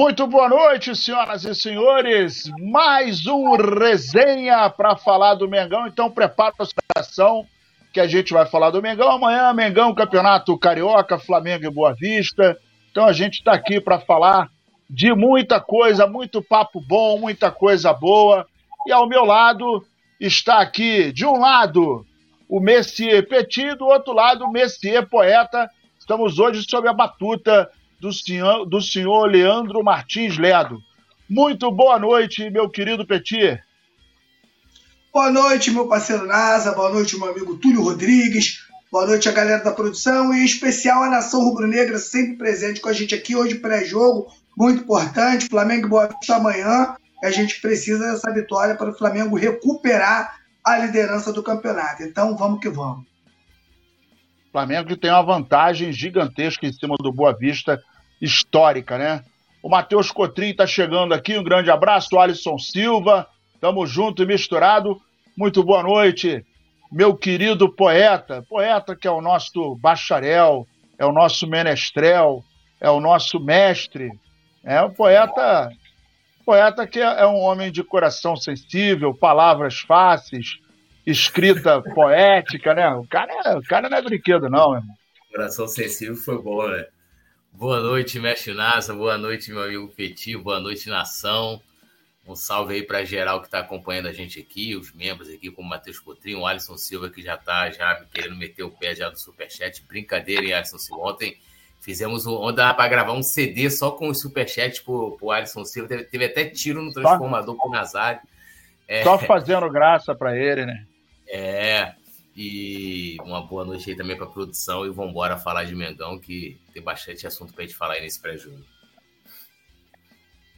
Muito boa noite, senhoras e senhores. Mais um resenha para falar do Mengão. Então prepara a coração que a gente vai falar do Mengão amanhã. Mengão, Campeonato Carioca, Flamengo e Boa Vista. Então a gente está aqui para falar de muita coisa, muito papo bom, muita coisa boa. E ao meu lado está aqui, de um lado, o Messier Petit, do outro lado, o Messier Poeta. Estamos hoje sob a batuta do senhor, do senhor Leandro Martins Ledo. Muito boa noite, meu querido Petit. Boa noite, meu parceiro NASA, boa noite, meu amigo Túlio Rodrigues, boa noite a galera da produção e em especial a nação rubro-negra sempre presente com a gente aqui hoje pré-jogo, muito importante, Flamengo e Boa Vista amanhã, a gente precisa dessa vitória para o Flamengo recuperar a liderança do campeonato. Então vamos que vamos. Flamengo que tem uma vantagem gigantesca em cima do Boa Vista, histórica, né? O Matheus Cotrim está chegando aqui, um grande abraço, o Alisson Silva, tamo junto e misturado. Muito boa noite, meu querido poeta, poeta que é o nosso bacharel, é o nosso menestrel, é o nosso mestre, é o poeta, poeta que é um homem de coração sensível, palavras fáceis, escrita poética, né? O cara, é, o cara não é brinquedo, não, irmão. Coração sensível foi bom, né? Boa noite, Mestre Nasa. Boa noite, meu amigo Petit. Boa noite, nação. Um salve aí para geral que está acompanhando a gente aqui, os membros aqui, como o Matheus Cotrinho, o Alisson Silva, que já está já querendo meter o pé já do Superchat. Brincadeira, hein, Alisson Silva? Ontem fizemos um, ontem para gravar um CD só com o Superchat pro, pro Alisson Silva. Teve, teve até tiro no transformador com o Nazário. É... Só fazendo graça para ele, né? É, e uma boa noite aí também para a produção. E vamos embora falar de Mengão, que tem bastante assunto para a gente falar aí nesse pré-jogo.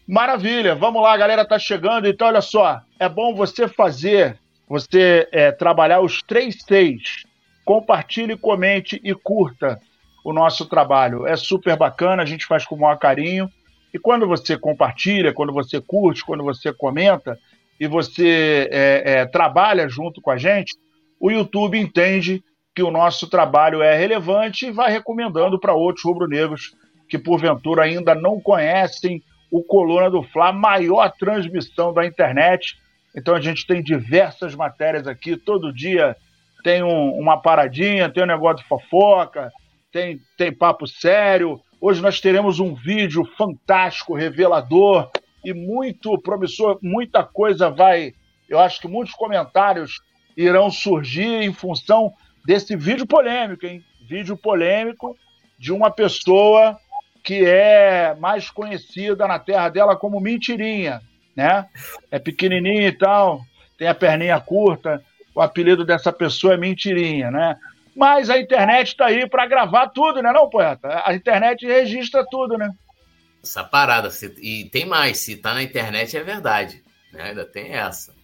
Maravilha, vamos lá, galera tá chegando. Então, olha só, é bom você fazer, você é, trabalhar os três seis. Compartilhe, comente e curta o nosso trabalho. É super bacana, a gente faz com o maior carinho. E quando você compartilha, quando você curte, quando você comenta, e você é, é, trabalha junto com a gente, o YouTube entende que o nosso trabalho é relevante e vai recomendando para outros rubro-negros que porventura ainda não conhecem o Coluna do Fla, maior transmissão da internet. Então a gente tem diversas matérias aqui, todo dia tem um, uma paradinha, tem um negócio de fofoca, tem, tem papo sério. Hoje nós teremos um vídeo fantástico, revelador, e muito promissor, muita coisa vai. Eu acho que muitos comentários irão surgir em função desse vídeo polêmico, hein? Vídeo polêmico de uma pessoa que é mais conhecida na terra dela como mentirinha, né? É pequenininha e tal, tem a perninha curta, o apelido dessa pessoa é mentirinha, né? Mas a internet está aí para gravar tudo, né, não, poeta? A internet registra tudo, né? essa parada. E tem mais, se tá na internet é verdade. Né? Ainda tem essa.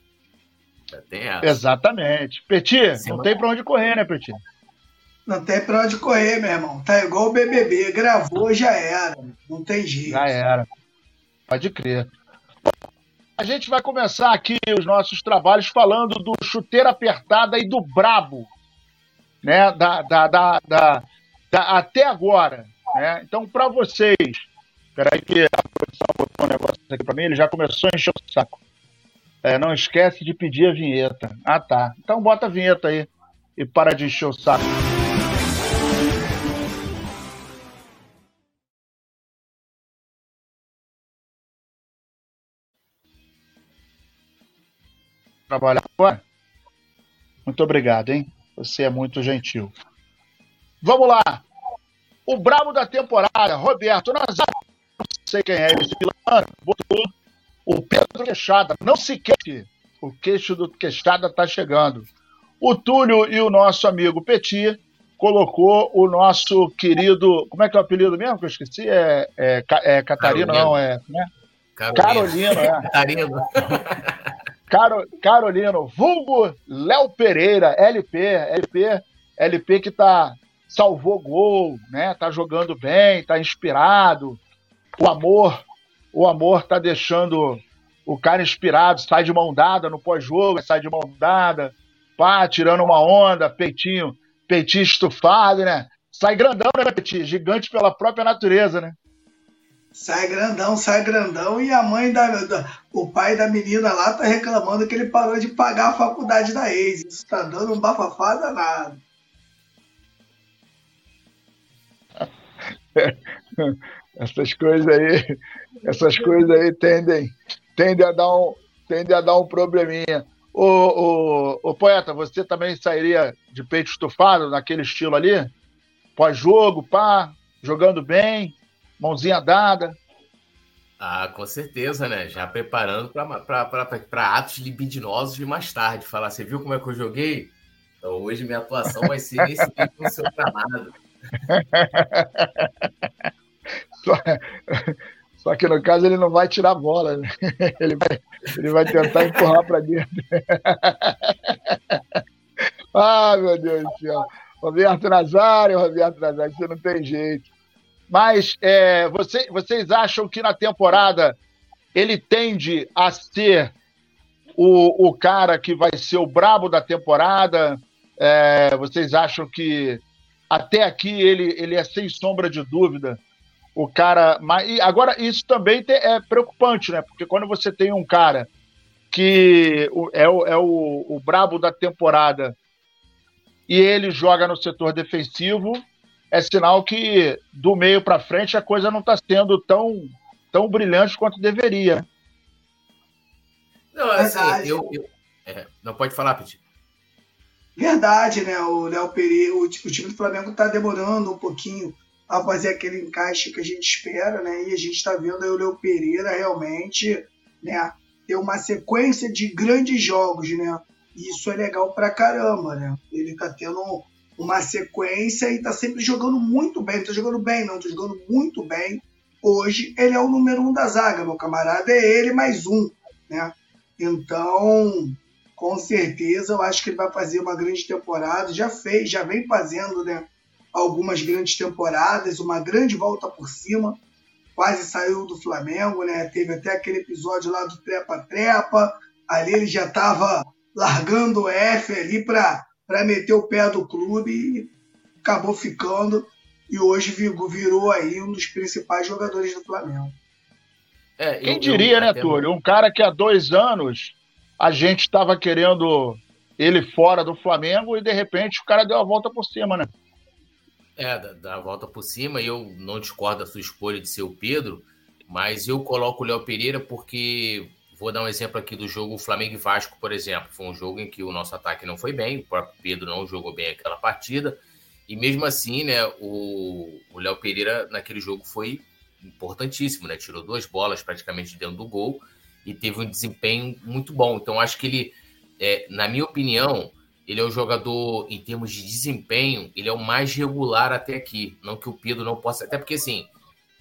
Essa. Exatamente. Petit, não tem pra onde correr, né, Petit? Não tem pra onde correr, meu irmão. Tá igual o BBB. Gravou, já era. Não tem jeito. Já era. Pode crer. A gente vai começar aqui os nossos trabalhos falando do chuteira apertada e do brabo, né? Da, da, da, da, da até agora. Né? Então, para vocês, Peraí que a produção botou um negócio aqui pra mim, ele já começou a encher o saco. É, não esquece de pedir a vinheta. Ah, tá. Então bota a vinheta aí e para de encher o saco. Trabalhar agora? Muito obrigado, hein? Você é muito gentil. Vamos lá. O brabo da temporada, Roberto Nazário sei quem é esse pilantra, botou o Pedro Queixada. Não se queixe, o queixo do Queixada está chegando. O Túlio e o nosso amigo Petit colocou o nosso querido. Como é que é o apelido mesmo que eu esqueci? É, é, é Catarina, não, é. Né? Carolino, é. Catarina. Caro, Carolino, vulgo Léo Pereira, LP, LP, LP que tá salvou gol, né? Tá jogando bem, tá inspirado, o amor, o amor tá deixando o cara inspirado, sai de mão dada no pós-jogo, sai de mão dada, pá, tirando uma onda, peitinho, peitinho estufado, né? Sai grandão, né, Peitinho? Gigante pela própria natureza, né? Sai grandão, sai grandão, e a mãe da, da, O pai da menina lá tá reclamando que ele parou de pagar a faculdade da ex. Isso tá dando um bafafá danado. essas coisas aí, essas coisas aí tendem, tendem a dar um, tendem a dar um probleminha. O, o, poeta, você também sairia de peito estufado naquele estilo ali? Pós-jogo, pá, jogando bem, mãozinha dada. Ah, com certeza, né? Já preparando para atos libidinosos de mais tarde. Falar, você viu como é que eu joguei? Então hoje minha atuação vai ser nesse no seu gramado. Só, que no caso ele não vai tirar a bola, né? ele, vai, ele vai tentar empurrar para dentro. ah, meu Deus do céu. Roberto Nazário, Roberto Nazário, você não tem jeito. Mas é, você, vocês acham que na temporada ele tende a ser o, o cara que vai ser o brabo da temporada? É, vocês acham que até aqui ele, ele é sem sombra de dúvida o cara. Mas, e agora, isso também é preocupante, né? Porque quando você tem um cara que é o, é o, o brabo da temporada e ele joga no setor defensivo, é sinal que do meio para frente a coisa não está sendo tão, tão brilhante quanto deveria. Não, assim, eu, eu é, não pode falar, Petit. Verdade, né? O Léo Pereira, o, o time do Flamengo está demorando um pouquinho a fazer aquele encaixe que a gente espera, né? E a gente está vendo aí o Léo Pereira realmente, né? Ter uma sequência de grandes jogos, né? E isso é legal pra caramba, né? Ele tá tendo uma sequência e tá sempre jogando muito bem. Não tá jogando bem, não, tá jogando muito bem. Hoje ele é o número um da zaga, meu camarada. É ele mais um, né? Então, com certeza, eu acho que ele vai fazer uma grande temporada. Já fez, já vem fazendo, né? Algumas grandes temporadas, uma grande volta por cima. Quase saiu do Flamengo, né? Teve até aquele episódio lá do trepa-trepa. Ali ele já estava largando o F ali para meter o pé do clube e acabou ficando e hoje virou aí um dos principais jogadores do Flamengo. É, Quem eu, diria, eu, né, Túlio? Um cara que há dois anos a gente estava querendo ele fora do Flamengo e de repente o cara deu a volta por cima, né? É, dá a volta por cima eu não discordo da sua escolha de ser o Pedro, mas eu coloco o Léo Pereira porque Vou dar um exemplo aqui do jogo Flamengo e Vasco, por exemplo. Foi um jogo em que o nosso ataque não foi bem, o próprio Pedro não jogou bem aquela partida. E mesmo assim, né, o Léo Pereira naquele jogo foi importantíssimo, né? Tirou duas bolas praticamente dentro do gol e teve um desempenho muito bom. Então, acho que ele, é, na minha opinião, ele é o jogador, em termos de desempenho, ele é o mais regular até aqui. Não que o Pedro não possa. Até porque, assim,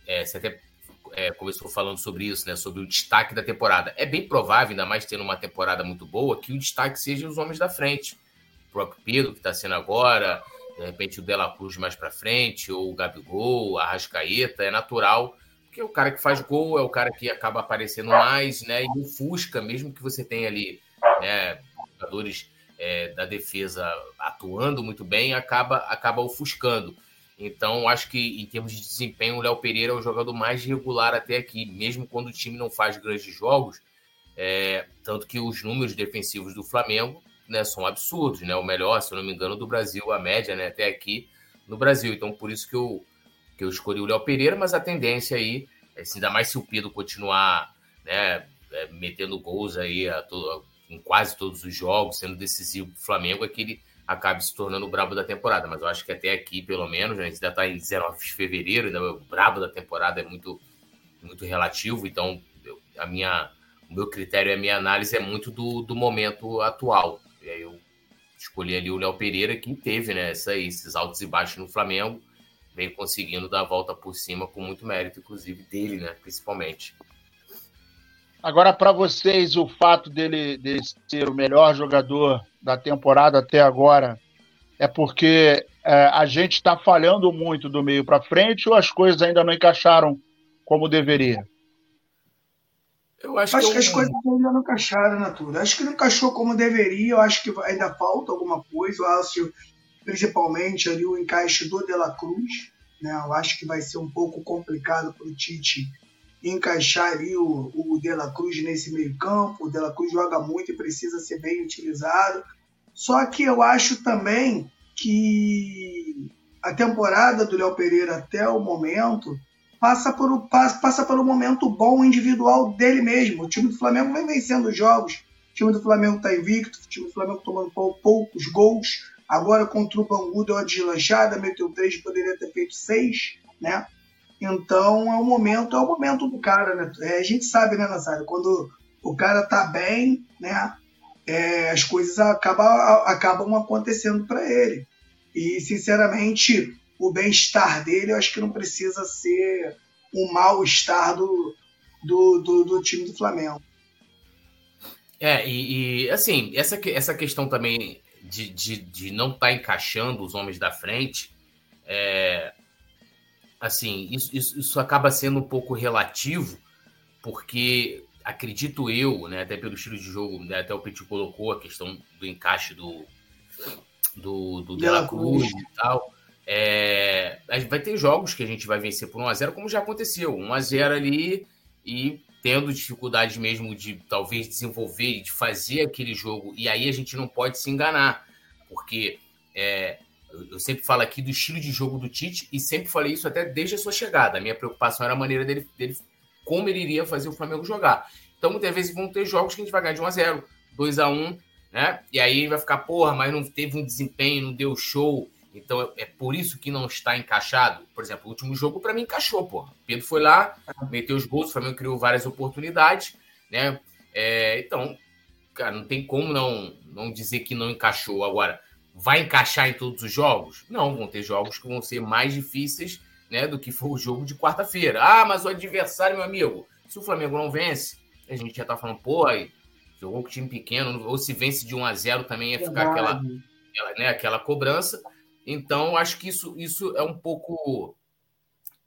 é, você até é, começou falando sobre isso, né? Sobre o destaque da temporada. É bem provável, ainda mais tendo uma temporada muito boa, que o destaque seja os homens da frente. O próprio Pedro, que está sendo agora, de repente o Dela Cruz mais para frente, ou o Gabigol, a Rascaeta, é natural, porque é o cara que faz gol, é o cara que acaba aparecendo mais, né? E o Fusca, mesmo que você tenha ali né, jogadores é, da defesa atuando muito bem, acaba, acaba ofuscando. Então, acho que em termos de desempenho, o Léo Pereira é o jogador mais regular até aqui, mesmo quando o time não faz grandes jogos. É, tanto que os números defensivos do Flamengo né, são absurdos, né? O melhor, se eu não me engano, do Brasil, a média, né, até aqui no Brasil. Então, por isso que eu, que eu escolhi o Léo Pereira, mas a tendência aí, é, ainda mais se o Pedro continuar né, é, metendo gols aí a to, em quase todos os jogos, sendo decisivo para o Flamengo, é que ele acabe se tornando o brabo da temporada. Mas eu acho que até aqui, pelo menos, né, a gente ainda está em 19 de fevereiro, ainda o brabo da temporada é muito, muito relativo, então eu, a minha, o meu critério e a minha análise é muito do, do momento atual. E aí eu escolhi ali o Léo Pereira, que teve né, essa, esses altos e baixos no Flamengo, vem conseguindo dar a volta por cima com muito mérito, inclusive dele, né, principalmente. Agora, para vocês, o fato dele, dele ser o melhor jogador da temporada até agora é porque é, a gente está falhando muito do meio para frente ou as coisas ainda não encaixaram como deveria? Eu acho, acho que, que, as coisas ainda não encaixaram, Natura. Acho que não encaixou como deveria. Eu acho que ainda falta alguma coisa. Eu acho principalmente ali o encaixe do De La Cruz. Né? Eu acho que vai ser um pouco complicado para o Tite encaixar ali o, o De La Cruz nesse meio campo. O De La Cruz joga muito e precisa ser bem utilizado. Só que eu acho também que a temporada do Léo Pereira até o momento passa por, passa, passa por um momento bom individual dele mesmo. O time do Flamengo vem vencendo jogos. O time do Flamengo está invicto, o time do Flamengo tomando poucos gols. Agora contra o Bangu deu a deslanchada, meteu três, poderia ter feito seis, né? Então é o momento, é o momento do cara, né? É, a gente sabe, né, Nazário? Quando o cara tá bem, né? É, as coisas acabam, acabam acontecendo para ele. E, sinceramente, o bem-estar dele, eu acho que não precisa ser o mal-estar do, do, do, do, time do Flamengo. É, e, e, assim, essa, essa questão também de, de, de não estar tá encaixando os homens da frente, é, assim, isso, isso, isso acaba sendo um pouco relativo, porque acredito eu, né, até pelo estilo de jogo, né, até o Petit colocou a questão do encaixe do, do, do De La Cruz e tal. É, vai ter jogos que a gente vai vencer por 1x0, como já aconteceu. 1x0 ali e tendo dificuldade mesmo de talvez desenvolver, de fazer aquele jogo. E aí a gente não pode se enganar, porque é, eu sempre falo aqui do estilo de jogo do Tite e sempre falei isso até desde a sua chegada. A minha preocupação era a maneira dele, dele como ele iria fazer o Flamengo jogar. Então, muitas vezes vão ter jogos que a gente vai ganhar de 1 a 0 2 a 1 né? E aí vai ficar, porra, mas não teve um desempenho, não deu show. Então é, por isso que não está encaixado. Por exemplo, o último jogo para mim encaixou, porra. Pedro foi lá, meteu os gols, o Flamengo criou várias oportunidades, né? É, então, cara, não tem como não, não dizer que não encaixou. Agora, vai encaixar em todos os jogos? Não, vão ter jogos que vão ser mais difíceis, né, do que foi o jogo de quarta-feira. Ah, mas o adversário, meu amigo, se o Flamengo não vence, a gente já tá falando, pô, aí, jogou com time pequeno, ou se vence de 1 a 0 também ia ficar aquela, aquela, né, aquela cobrança. Então, acho que isso, isso é um pouco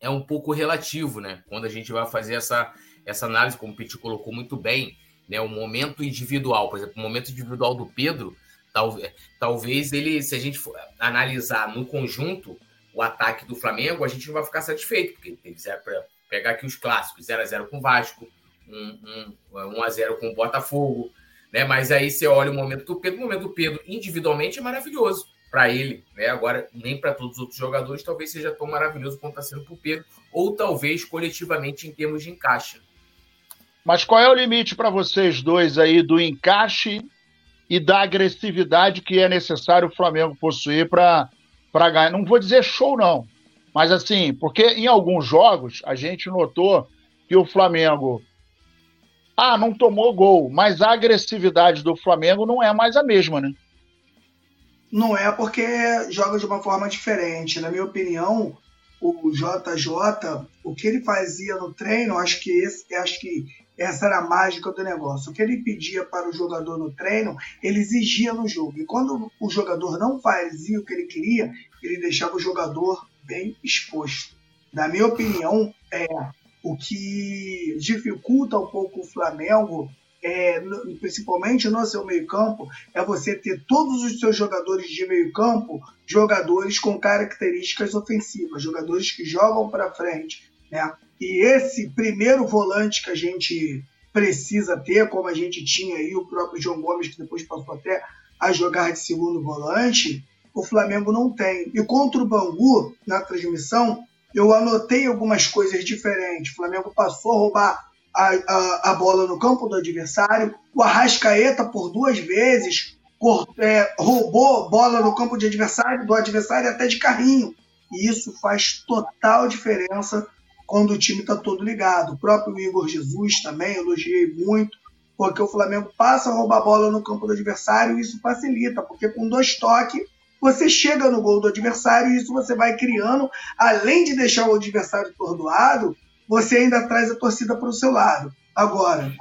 é um pouco relativo, né? Quando a gente vai fazer essa, essa análise, como o Pete colocou muito bem, né? O momento individual, por exemplo, o momento individual do Pedro, talvez, talvez ele, se a gente analisar no conjunto o ataque do Flamengo, a gente não vai ficar satisfeito, porque tem que pegar aqui os clássicos, 0 a 0 com o Vasco, 1 um, a 0 com o Botafogo, né? Mas aí você olha o momento do Pedro, o momento do Pedro individualmente é maravilhoso para ele, né? Agora, nem para todos os outros jogadores talvez seja tão maravilhoso quanto está sendo para o Pedro, ou talvez coletivamente em termos de encaixe. Mas qual é o limite para vocês dois aí do encaixe e da agressividade que é necessário o Flamengo possuir para ganhar? Não vou dizer show, não, mas assim, porque em alguns jogos a gente notou que o Flamengo ah, não tomou gol, mas a agressividade do Flamengo não é mais a mesma, né? Não é porque joga de uma forma diferente. Na minha opinião, o JJ, o que ele fazia no treino, acho que esse, acho que essa era a mágica do negócio. O que ele pedia para o jogador no treino, ele exigia no jogo. E quando o jogador não fazia o que ele queria, ele deixava o jogador bem exposto. Na minha opinião, é o que dificulta um pouco o Flamengo, é, principalmente no seu meio-campo, é você ter todos os seus jogadores de meio-campo jogadores com características ofensivas, jogadores que jogam para frente. Né? E esse primeiro volante que a gente precisa ter, como a gente tinha aí, o próprio João Gomes, que depois passou até a jogar de segundo volante, o Flamengo não tem. E contra o Bangu, na transmissão, eu anotei algumas coisas diferentes. O Flamengo passou a roubar a, a, a bola no campo do adversário. O Arrascaeta, por duas vezes, é, roubou bola no campo de adversário, do adversário até de carrinho. E isso faz total diferença quando o time está todo ligado. O próprio Igor Jesus também elogiei muito, porque o Flamengo passa a roubar a bola no campo do adversário e isso facilita, porque com dois toques você chega no gol do adversário e isso você vai criando, além de deixar o adversário tordoado, você ainda traz a torcida para o seu lado. Agora,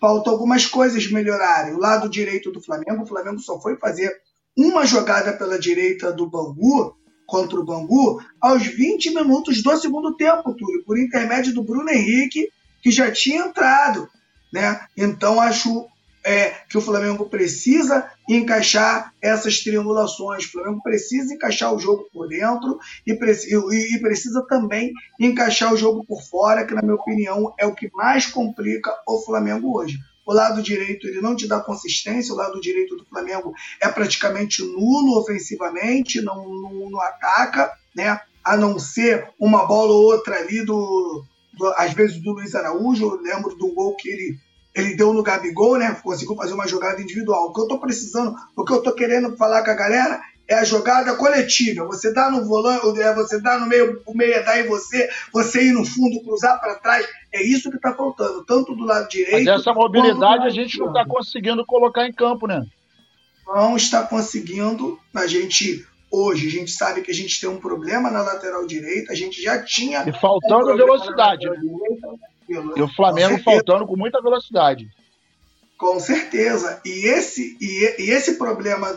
faltam algumas coisas melhorarem. O lado direito do Flamengo, o Flamengo só foi fazer uma jogada pela direita do Bangu, contra o Bangu, aos 20 minutos do segundo tempo, Túlio, por intermédio do Bruno Henrique, que já tinha entrado. Né? Então, acho é, que o Flamengo precisa encaixar essas triangulações. O Flamengo precisa encaixar o jogo por dentro e, e, e, precisa também encaixar o jogo por fora, que, na minha opinião, é o que mais complica o Flamengo hoje. O lado direito ele não te dá consistência, o lado direito do Flamengo é praticamente nulo ofensivamente, não, não, não ataca, né? a não ser uma bola ou outra ali do, do às vezes do Luiz Araújo. Eu lembro do gol que ele ele deu no Gabigol, né? Conseguiu fazer uma jogada individual. O que eu tô precisando, o que eu tô querendo falar com a galera é a jogada coletiva. Você dá no volante, é, você dá no meio, o meio é dar em você, você ir no fundo, cruzar para trás. É isso que está faltando, tanto do lado direito. Mas essa mobilidade a gente não está conseguindo colocar em campo, né? Não está conseguindo. A gente hoje a gente sabe que a gente tem um problema na lateral direita. A gente já tinha e faltando um velocidade. Né? E o Flamengo faltando com muita velocidade. Com certeza. E esse, e, e esse problema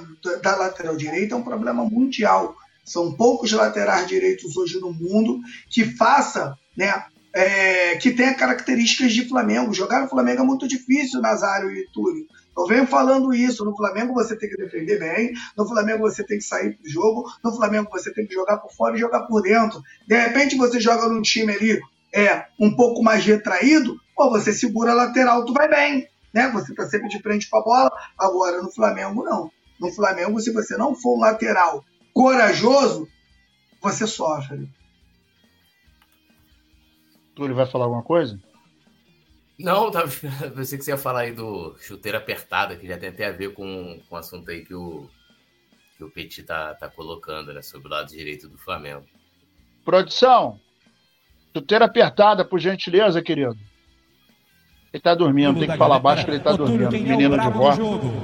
da lateral direita é um problema mundial. São poucos laterais direitos hoje no mundo que faça, né, é, que tenha características de Flamengo. Jogar no Flamengo é muito difícil, Nazário e Túlio. Eu venho falando isso. No Flamengo você tem que defender bem, no Flamengo você tem que sair do jogo, no Flamengo você tem que jogar por fora e jogar por dentro. De repente você joga num time ali é um pouco mais retraído, pô, você segura a lateral, tu vai bem, né? Você tá sempre de frente para a bola. Agora no Flamengo não. No Flamengo, se você não for um lateral corajoso, você sofre. Túlio vai falar alguma coisa? Não, tá, pensei que você ia falar aí do chuteira apertada, que já tem até a ver com, com o assunto aí que o, que o Petit tá, tá colocando, né? Sobre o lado direito do Flamengo. Produção, Chuteira apertada, por gentileza, querido. Ele tá dormindo, tem que falar baixo que ele tá dormindo. Menino de vó.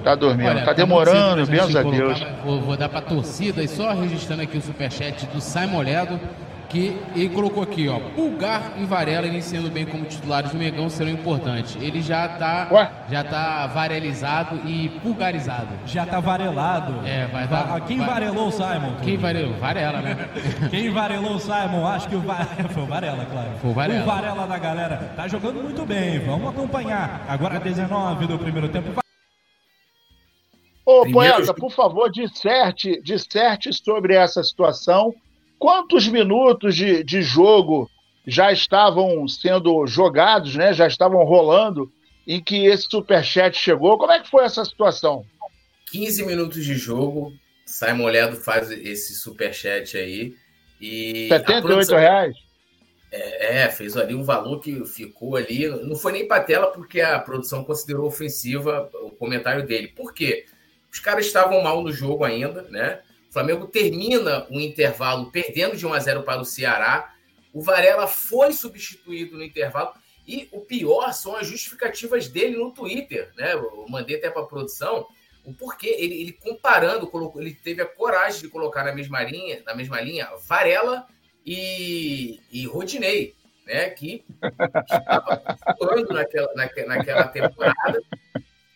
Tá dormindo. Olha, tá demorando, benza a Deus. Vou, vou dar pra torcida e só registrando aqui o superchat do Simon Ledo que ele colocou aqui, ó, Pulgar e Varela iniciando bem como titulares do Megão serão importantes. Ele já tá, Ué? já tá varelizado e pulgarizado. Já tá varelado. É, vai dar. Quem vai... varelou o Simon? Quem varelou? Varela, né? Quem varelou o Simon? Acho que o Varela, foi o Varela, claro. Foi o Varela. O Varela da galera tá jogando muito bem. Vamos acompanhar. Agora 19 do primeiro tempo. Ô, Primeiro... poeta, por favor, disserte, disserte sobre essa situação quantos minutos de, de jogo já estavam sendo jogados, né? Já estavam rolando em que esse superchat chegou? Como é que foi essa situação? 15 minutos de jogo, Simon Ledo faz esse superchat aí. E 78 produção... reais? É, é, fez ali um valor que ficou ali. Não foi nem para tela, porque a produção considerou ofensiva o comentário dele. Por quê? Os caras estavam mal no jogo ainda, né? Flamengo termina o intervalo perdendo de 1 a 0 para o Ceará. O Varela foi substituído no intervalo. E o pior são as justificativas dele no Twitter, né? Eu mandei até para a produção o porquê. Ele, ele, comparando, colocou, ele teve a coragem de colocar na mesma linha, na mesma linha Varela e, e Rodinei, né? Que estava atuando naquela, naquela temporada,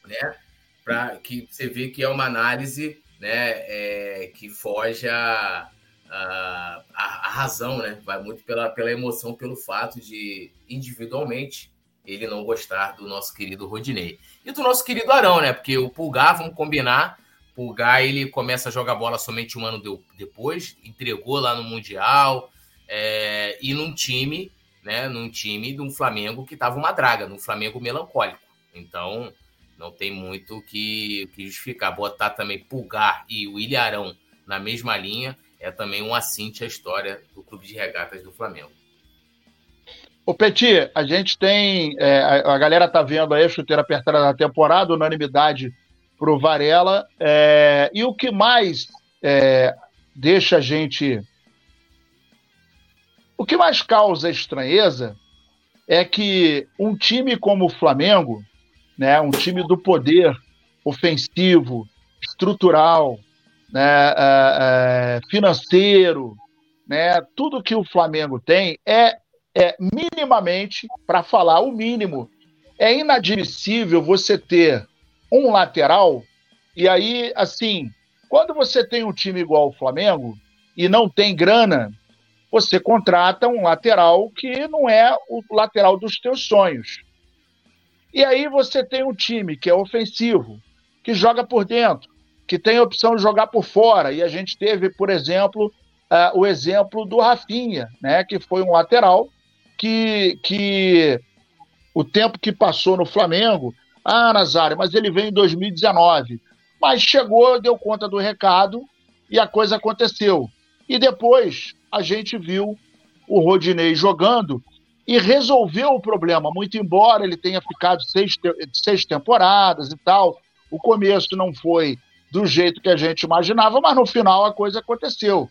né? Para que você vê que é uma análise né, é, que foge a, a, a, razão, né? Vai muito pela, pela emoção, pelo fato de, individualmente, ele não gostar do nosso querido Rodinei. E do nosso querido Arão, né? Porque o Pulgar, vamos combinar, Pulgar ele começa a jogar bola somente um ano de, depois, entregou lá no Mundial, é, e num time, né? Num time de um Flamengo que estava uma draga, num Flamengo melancólico. Então, não tem muito o que, que justificar. Botar também Pulgar e o Ilharão na mesma linha é também um assinte à história do Clube de Regatas do Flamengo. O Petit, a gente tem. É, a, a, galera tá vendo aí a chuteira apertada da temporada, unanimidade pro Varela. É, e o que mais é, deixa a gente. O que mais causa estranheza é que um time como o Flamengo, né? um time do poder ofensivo, estrutural, né? É, é, financeiro, né? tudo que o Flamengo tem é, é minimamente, para falar o mínimo, é inadmissível você ter um lateral e aí, assim, quando você tem um time igual o Flamengo e não tem grana, você contrata um lateral que não é o lateral dos teus sonhos. E aí você tem um time que é ofensivo, que joga por dentro, que tem a opção de jogar por fora. E a gente teve, por exemplo, uh, o exemplo do Rafinha, né, que foi um lateral que, que o tempo que passou no Flamengo, ah, Nazário, mas ele veio em 2019. Mas chegou, deu conta do recado e a coisa aconteceu. E depois a gente viu o Rodinei jogando e resolveu o problema, muito embora ele tenha ficado seis, seis temporadas e tal. O começo não foi do jeito que a gente imaginava, mas no final a coisa aconteceu.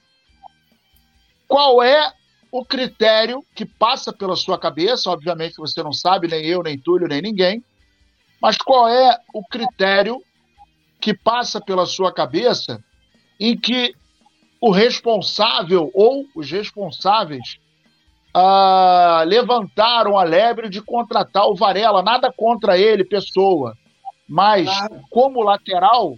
Qual é o critério que passa pela sua cabeça? Obviamente você não sabe, nem eu, nem Túlio, nem ninguém. Mas qual é o critério que passa pela sua cabeça em que o responsável ou os responsáveis ah, levantaram a lebre de contratar o Varela. Nada contra ele, pessoa. Mas, como lateral,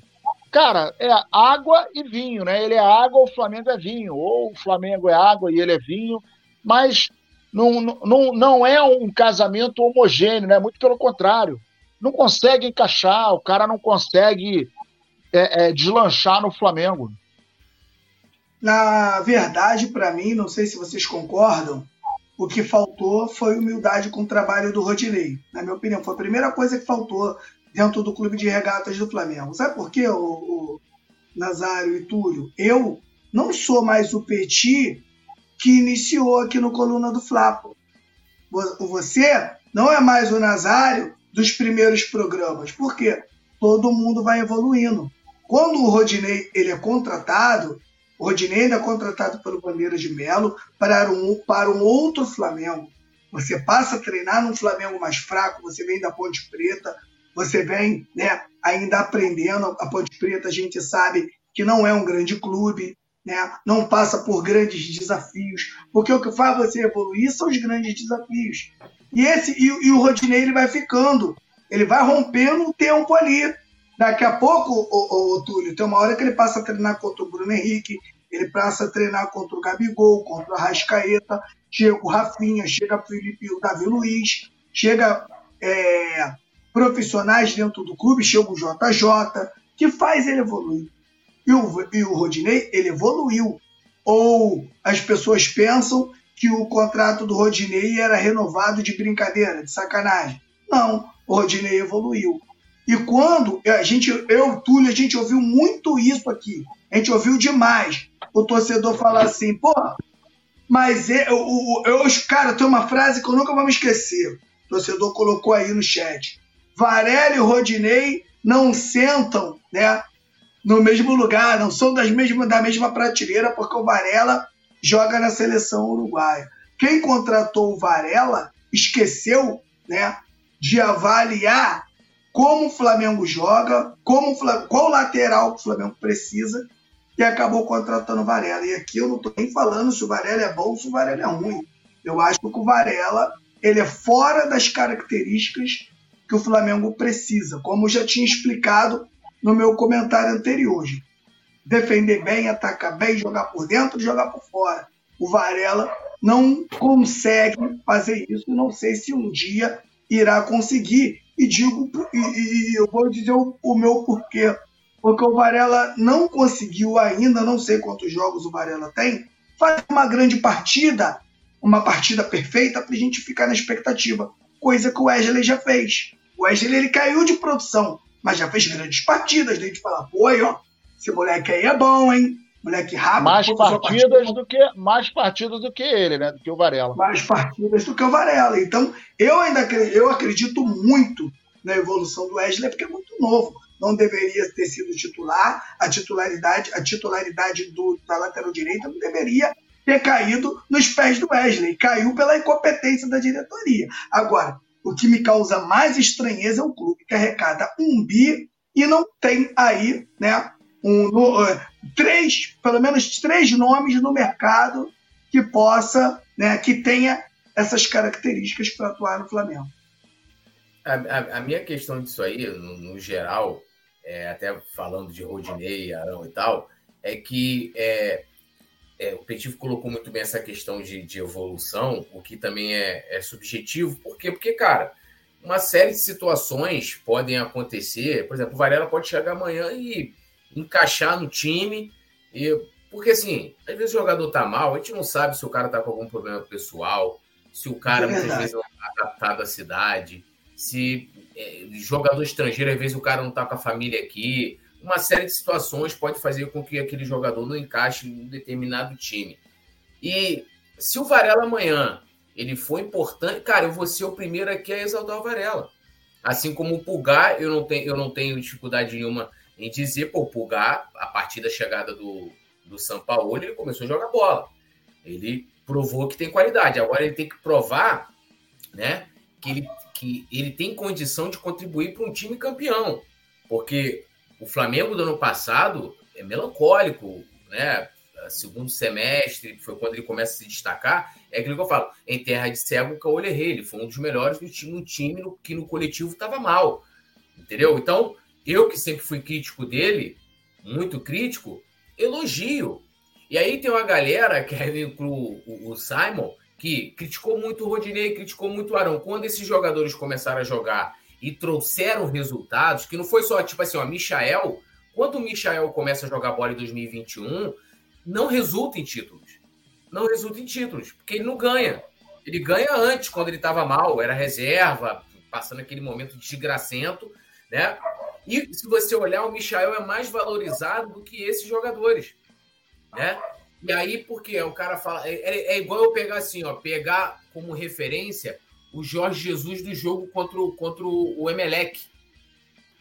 cara, é água e vinho, né? Ele é água, o Flamengo é vinho. Ou o Flamengo é água e ele é vinho. Mas não, não, não é um casamento homogêneo, né? Muito pelo contrário. Não consegue encaixar, o cara não consegue é, é, deslanchar no Flamengo. Na verdade, para mim, não sei se vocês concordam, o que faltou foi humildade com o trabalho do Rodinei. Na minha opinião, foi a primeira coisa que faltou dentro do clube de regatas do Flamengo. Sabe por quê, o, Nazário e Túlio? Eu não sou mais o Petit que iniciou aqui no Coluna do Flapo. Você não é mais o Nazário dos primeiros programas. Por quê? Todo mundo vai evoluindo. Quando o Rodinei ele é contratado, Rodinei ainda é contratado pelo Bandeira de Melo para um, para um outro Flamengo. Você passa a treinar num Flamengo mais fraco, você vem da Ponte Preta, você vem né, ainda aprendendo. A Ponte Preta a gente sabe que não é um grande clube, né, não passa por grandes desafios, porque o que faz você evoluir são os grandes desafios. E, esse, e, e o Rodinei ele vai ficando, ele vai rompendo o tempo ali. Daqui a pouco, o, Túlio, tem uma hora que ele passa a treinar contra o Bruno Henrique, ele passa a treinar contra o Gabigol, contra o Arrascaeta, chega o Rafinha, chega o Felipe, o Davi Luiz, chega é, profissionais dentro do clube, chega o JJ, que faz ele evoluir. E o, e o Rodinei, ele evoluiu. Ou as pessoas pensam que o contrato do Rodinei era renovado de brincadeira, de sacanagem. Não, o Rodinei evoluiu. E quando a gente, eu, Túlio, a gente ouviu muito isso aqui. A gente ouviu demais o torcedor falar assim, pô, mas é, eu, eu, cara, tem uma frase que eu nunca vou me esquecer. O torcedor colocou aí no chat. Varela e Rodinei não sentam, né, no mesmo lugar, não são das mesmas, da mesma prateleira, porque o Varela joga na seleção uruguaia. Quem contratou o Varela esqueceu, né, de avaliar como o Flamengo joga, como qual lateral que o Flamengo precisa e acabou contratando o Varela. E aqui eu não estou nem falando se o Varela é bom ou se o Varela é ruim. Eu acho que o Varela ele é fora das características que o Flamengo precisa, como eu já tinha explicado no meu comentário anterior. Defender bem, atacar bem, jogar por dentro, jogar por fora. O Varela não consegue fazer isso, não sei se um dia irá conseguir. E digo, e, e eu vou dizer o, o, meu porquê. Porque o Varela não conseguiu ainda, não sei quantos jogos o Varela tem, fazer uma grande partida, uma partida perfeita para a gente ficar na expectativa. Coisa que o Wesley já fez. O Wesley ele caiu de produção, mas já fez grandes partidas. Daí gente fala, pô, aí, ó, esse moleque aí é bom, hein? Moleque rápido. Mais partidas do que mais partidas do que ele, né? Do que o Varela. Mais partidas do que o Varela. Então, eu ainda eu acredito muito na evolução do Wesley, porque é muito novo. Não deveria ter sido titular. A titularidade, a titularidade do, da lateral direita não deveria ter caído nos pés do Wesley. Caiu pela incompetência da diretoria. Agora, o que me causa mais estranheza é o clube que arrecada um bi e não tem aí, né, um, no, uh, três, pelo menos três nomes no mercado que possa, né, que tenha essas características para atuar no Flamengo. A, a, a, minha questão disso aí, no, no geral, é, até falando de Rodinei, Arão e tal, é que é, é, o Petivo colocou muito bem essa questão de, de evolução, o que também é, é subjetivo. Por quê? Porque, cara, uma série de situações podem acontecer. Por exemplo, o Varela pode chegar amanhã e encaixar no time. E, porque, assim, às vezes o jogador tá mal, a gente não sabe se o cara tá com algum problema pessoal, se o cara é muitas vezes não tá adaptado à cidade, se é, jogador estrangeiro, às vezes o cara não tá com a família aqui. Uma série de situações pode fazer com que aquele jogador não encaixe em um determinado time. E se o Varela amanhã ele foi importante, cara, eu vou ser o primeiro aqui a exaltar o Varela. Assim como o Pulgar, eu não tenho, eu não tenho dificuldade nenhuma em dizer, pô, o Pulgar, a partir da chegada do, do São Paulo, ele começou a jogar bola. Ele provou que tem qualidade. Agora ele tem que provar, né, que ele, que ele tem condição de contribuir para um time campeão. Porque o Flamengo do ano passado é melancólico, né? Segundo semestre, foi quando ele começa a se destacar, é aquilo que eu falo, em terra de cego, o Caolho errei, ele foi um dos melhores do time, um time no, que no coletivo estava mal, entendeu? Então, eu que sempre fui crítico dele, muito crítico, elogio. E aí tem uma galera, que é o, o Simon, que criticou muito o Rodinei, criticou muito o Arão. Quando esses jogadores começaram a jogar e trouxeram resultados, que não foi só, tipo assim, ó, Michael, quando o Michael começa a jogar bola em 2021, não resulta em títulos. Não resulta em títulos, porque ele não ganha. Ele ganha antes, quando ele estava mal, era reserva, passando aquele momento desgracento, né? E se você olhar, o Michael é mais valorizado do que esses jogadores, né? E aí, porque o cara fala. É, é, é, igual eu pegar assim, ó, pegar como referência o Jorge Jesus do jogo contra o, contra o Emelec,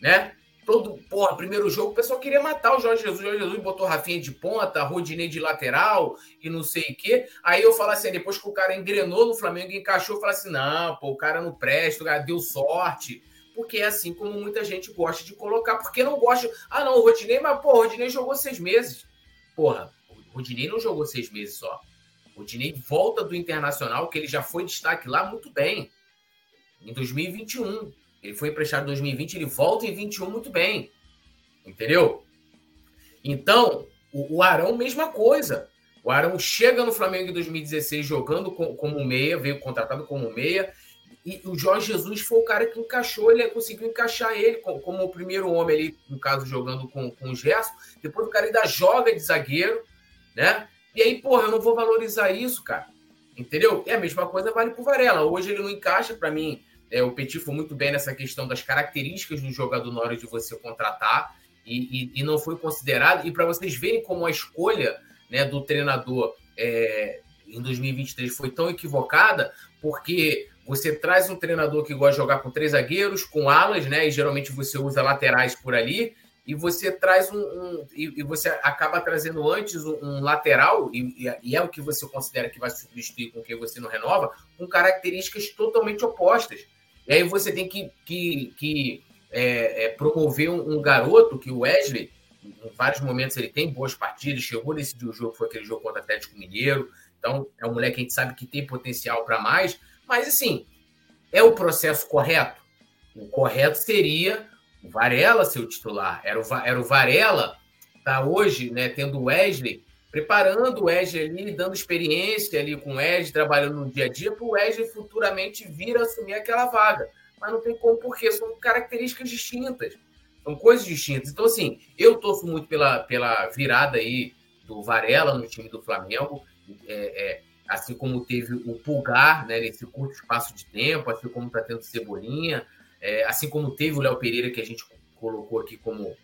né? Todo, porra, primeiro jogo, o pessoal queria matar o Jorge Jesus. O Jorge Jesus botou Rafinha de ponta, Rodinei de lateral e não sei o quê. Aí eu falo assim, depois que o cara engrenou no Flamengo, encaixou, eu falo assim: não, pô, o cara não presta, o cara deu sorte porque é assim como muita gente gosta de colocar, porque não gosta. Ah, não, o Rodinei, mas, pô, o Rodinei jogou seis meses. Porra, o Rodinei não jogou seis meses só. O Rodinei volta do Internacional, que ele já foi destaque lá muito bem. Em 2021. Ele foi emprestado em 2020, ele volta em 21 muito bem. Entendeu? Então, o, o Arão, mesma coisa. O Arão chega no Flamengo em 2016 jogando como meia, veio contratado como meia, e o Jorge Jesus foi o cara que encaixou, ele conseguiu encaixar ele como, como o primeiro homem ali, no caso, jogando com, com o Gerson. Depois o cara ainda joga de zagueiro, né? E aí, porra, eu não vou valorizar isso, cara. Entendeu? E a mesma coisa vale pro Varela. Hoje ele não encaixa para mim. É, o Petit foi muito bem nessa questão das características do jogador na hora de você contratar e, e, e não foi considerado. E para vocês verem como a escolha né, do treinador é, em 2023 foi tão equivocada, porque você traz um treinador que gosta de jogar com três zagueiros, com alas, né? E geralmente você usa laterais por ali. E você traz um. um e, e, você acaba trazendo antes um, um lateral, e, e, é o que você considera que vai substituir com quem você não renova, com características totalmente opostas. E aí você tem que, que, que é, é, promover um, um, garoto que o Wesley, em vários momentos, ele tem boas partidas, chegou o jogo, foi aquele jogo contra o Atlético Mineiro. Então, é um moleque que a gente sabe que tem potencial para mais, mas, assim, é o processo correto? O correto seria o Varela ser o titular. Era o, era o Varela tá hoje, né, tendo o Wesley, preparando o Wesley ali, dando experiência ali com o Wesley, trabalhando no dia a dia, para o Wesley futuramente vir assumir aquela vaga. Mas não tem como, porque são características distintas. São coisas distintas. Então, assim, eu torço muito pela, pela virada aí do Varela no time do Flamengo. É, é, assim como teve o Pulgar, né, nesse curto espaço de tempo, assim como está tendo Cebolinha, é, assim como teve o Léo Pereira, que a gente colocou aqui como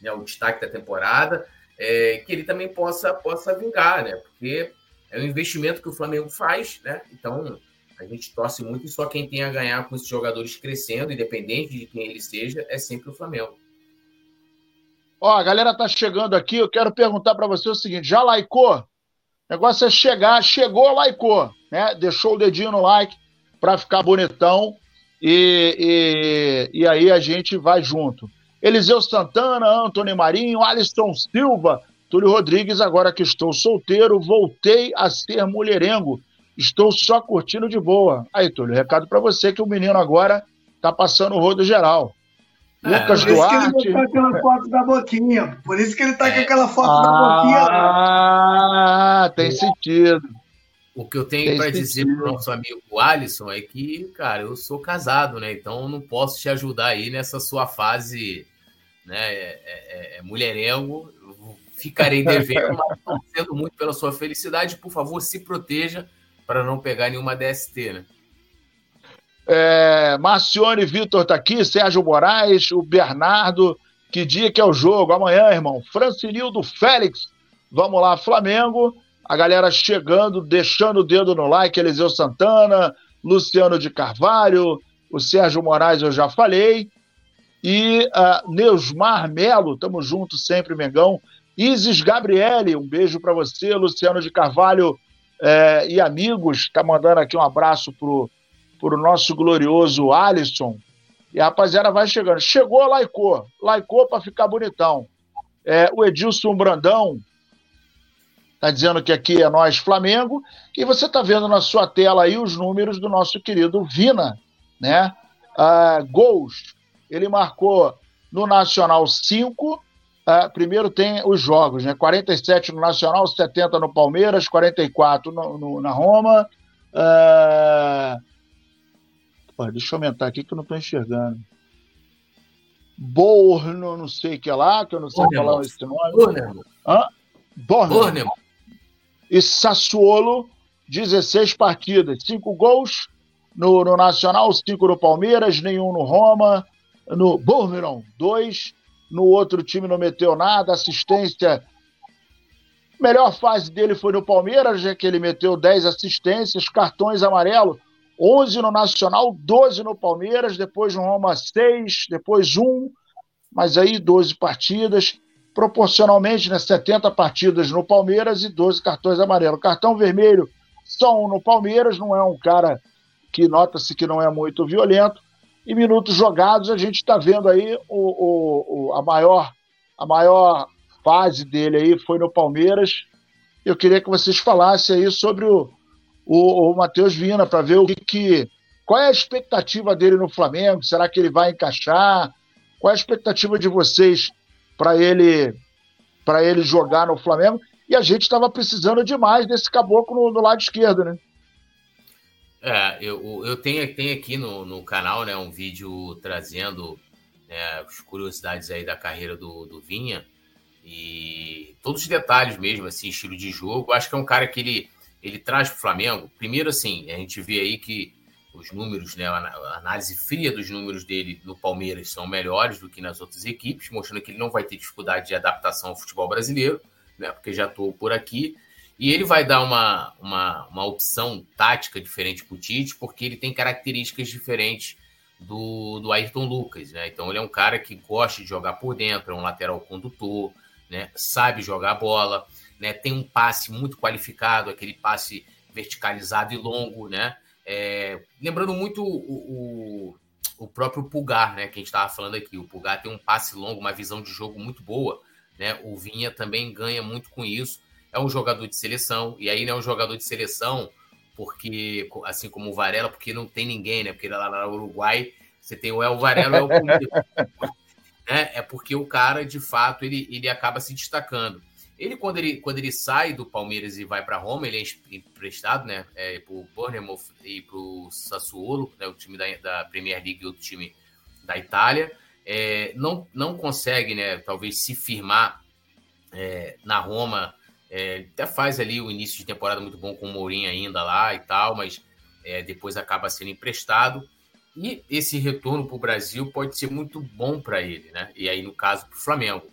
né, o destaque da temporada, é, que ele também possa, possa vingar, né? Porque é um investimento que o Flamengo faz, né? Então a gente torce muito e só quem tem a ganhar com esses jogadores crescendo, independente de quem ele seja, é sempre o Flamengo. Ó, a galera tá chegando aqui, eu quero perguntar para você o seguinte: já laicou? O negócio é chegar, chegou, likeou, né? Deixou o dedinho no like para ficar bonitão e, e, e, aí a gente vai junto. Eliseu Santana, Antônio Marinho, Alisson Silva, Túlio Rodrigues, agora que estou solteiro, voltei a ser mulherengo. Estou só curtindo de boa. Aí, Túlio, recado para você que o menino agora tá passando o rodo geral. É, Lucas por Duarte. Por isso que ele botou aquela foto da boquinha. Por isso que ele tá com aquela foto ah, da boquinha. Ah, tem sentido. O que eu tenho para dizer para o nosso amigo Alisson é que, cara, eu sou casado, né? Então eu não posso te ajudar aí nessa sua fase, né? É, é, é mulherengo. Ficarei devendo, mas torcendo muito pela sua felicidade. Por favor, se proteja para não pegar nenhuma DST, né? É, Marcione Vitor tá aqui, Sérgio Moraes, o Bernardo. Que dia que é o jogo? Amanhã, irmão. Francinildo Félix. Vamos lá, Flamengo. A galera chegando, deixando o dedo no like. Eliseu Santana, Luciano de Carvalho, o Sérgio Moraes, eu já falei. E uh, Neusmar Melo, tamo junto sempre, Mengão. Isis Gabriele, um beijo para você. Luciano de Carvalho eh, e amigos, tá mandando aqui um abraço pro, pro nosso glorioso Alisson. E a rapaziada vai chegando. Chegou, laicou. Laicou para ficar bonitão. É, o Edilson Brandão está dizendo que aqui é nós Flamengo. E você está vendo na sua tela aí os números do nosso querido Vina, né? Ah, gols. Ele marcou no Nacional 5. Ah, primeiro tem os jogos, né? 47 no Nacional, 70 no Palmeiras, 44 no, no, na Roma. Ah, Pô, deixa eu aumentar aqui que eu não estou enxergando. Borno, não sei o que lá, que eu não sei Bornemo. falar esse nome. Bornemo. Hã? Bornemo. E Sassuolo, 16 partidas, 5 gols no, no Nacional, 5 no Palmeiras, nenhum no Roma. No Borneron, 2. No outro time não meteu nada, assistência. Melhor fase dele foi no Palmeiras, já que ele meteu 10 assistências, cartões amarelo 11 no Nacional, 12 no Palmeiras, depois no Roma 6, depois 1, mas aí 12 partidas, proporcionalmente, né, 70 partidas no Palmeiras e 12 cartões amarelos. Cartão vermelho, só um no Palmeiras, não é um cara que nota-se que não é muito violento. E minutos jogados, a gente está vendo aí o, o, o, a, maior, a maior fase dele aí foi no Palmeiras. Eu queria que vocês falassem aí sobre o, o, o Matheus Vina para ver o que, que, qual é a expectativa dele no Flamengo. Será que ele vai encaixar? Qual é a expectativa de vocês para ele para ele jogar no Flamengo? E a gente estava precisando demais desse caboclo no, no, lado esquerdo, né? É, eu, eu tenho, tenho aqui no, no canal né, um vídeo trazendo né, as curiosidades aí da carreira do, do Vinha e todos os detalhes mesmo, assim, estilo de jogo. Acho que é um cara que ele ele traz para o Flamengo, primeiro assim, a gente vê aí que os números, né, a análise fria dos números dele no Palmeiras são melhores do que nas outras equipes, mostrando que ele não vai ter dificuldade de adaptação ao futebol brasileiro, né, porque já estou por aqui. E ele vai dar uma, uma, uma opção tática diferente para o Tite, porque ele tem características diferentes do, do Ayrton Lucas. Né? Então ele é um cara que gosta de jogar por dentro, é um lateral condutor, né? sabe jogar bola né? Tem um passe muito qualificado, aquele passe verticalizado e longo, né? É, lembrando muito o, o, o, próprio Pulgar, né? Que a gente estava falando aqui. O Pulgar tem um passe longo, uma visão de jogo muito boa, né? O Vinha também ganha muito com isso. É um jogador de seleção, e aí não é um jogador de seleção porque, assim como o Varela, porque não tem ninguém, né? Porque lá no Uruguai você tem o El Varela e o El né? É porque o cara, de fato, ele, ele acaba se destacando. Ele quando, ele, quando ele sai do Palmeiras e vai para Roma, ele é emprestado, né? É, para o Bournemouth e para o Sassuolo, né, o time da, da Premier League e outro time da Itália. É, não, não consegue, né? Talvez se firmar é, na Roma. É, até faz ali o início de temporada muito bom com o Mourinho ainda lá e tal, mas é, depois acaba sendo emprestado. E esse retorno para o Brasil pode ser muito bom para ele, né? E aí, no caso, para o Flamengo.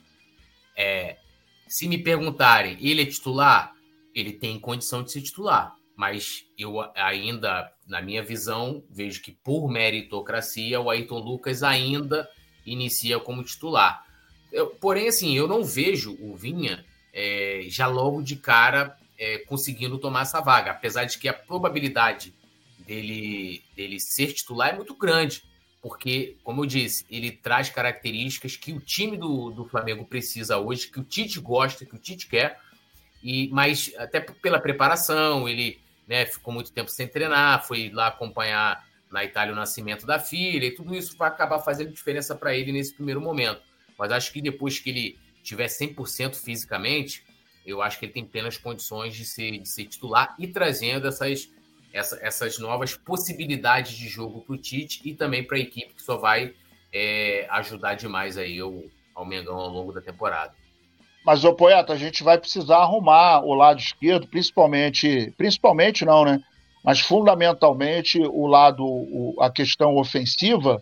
É, se me perguntarem, ele é titular? Ele tem condição de ser titular, mas eu ainda, na minha visão, vejo que por meritocracia o Ayrton Lucas ainda inicia como titular. Eu, porém, assim, eu não vejo o Vinha é, já logo de cara é, conseguindo tomar essa vaga, apesar de que a probabilidade dele, dele ser titular é muito grande porque, como eu disse, ele traz características que o time do, do Flamengo precisa hoje, que o Tite gosta, que o Tite quer, e mas até pela preparação, ele né, ficou muito tempo sem treinar, foi lá acompanhar na Itália o nascimento da filha, e tudo isso vai acabar fazendo diferença para ele nesse primeiro momento. Mas acho que depois que ele tiver 100% fisicamente, eu acho que ele tem plenas condições de ser, de ser titular e trazendo essas, essa, essas novas possibilidades de jogo para o Tite e também para a equipe que só vai é, ajudar demais aí o, ao Mengão ao longo da temporada. Mas, o Poeta, a gente vai precisar arrumar o lado esquerdo, principalmente, principalmente não, né? Mas fundamentalmente o lado, o, a questão ofensiva,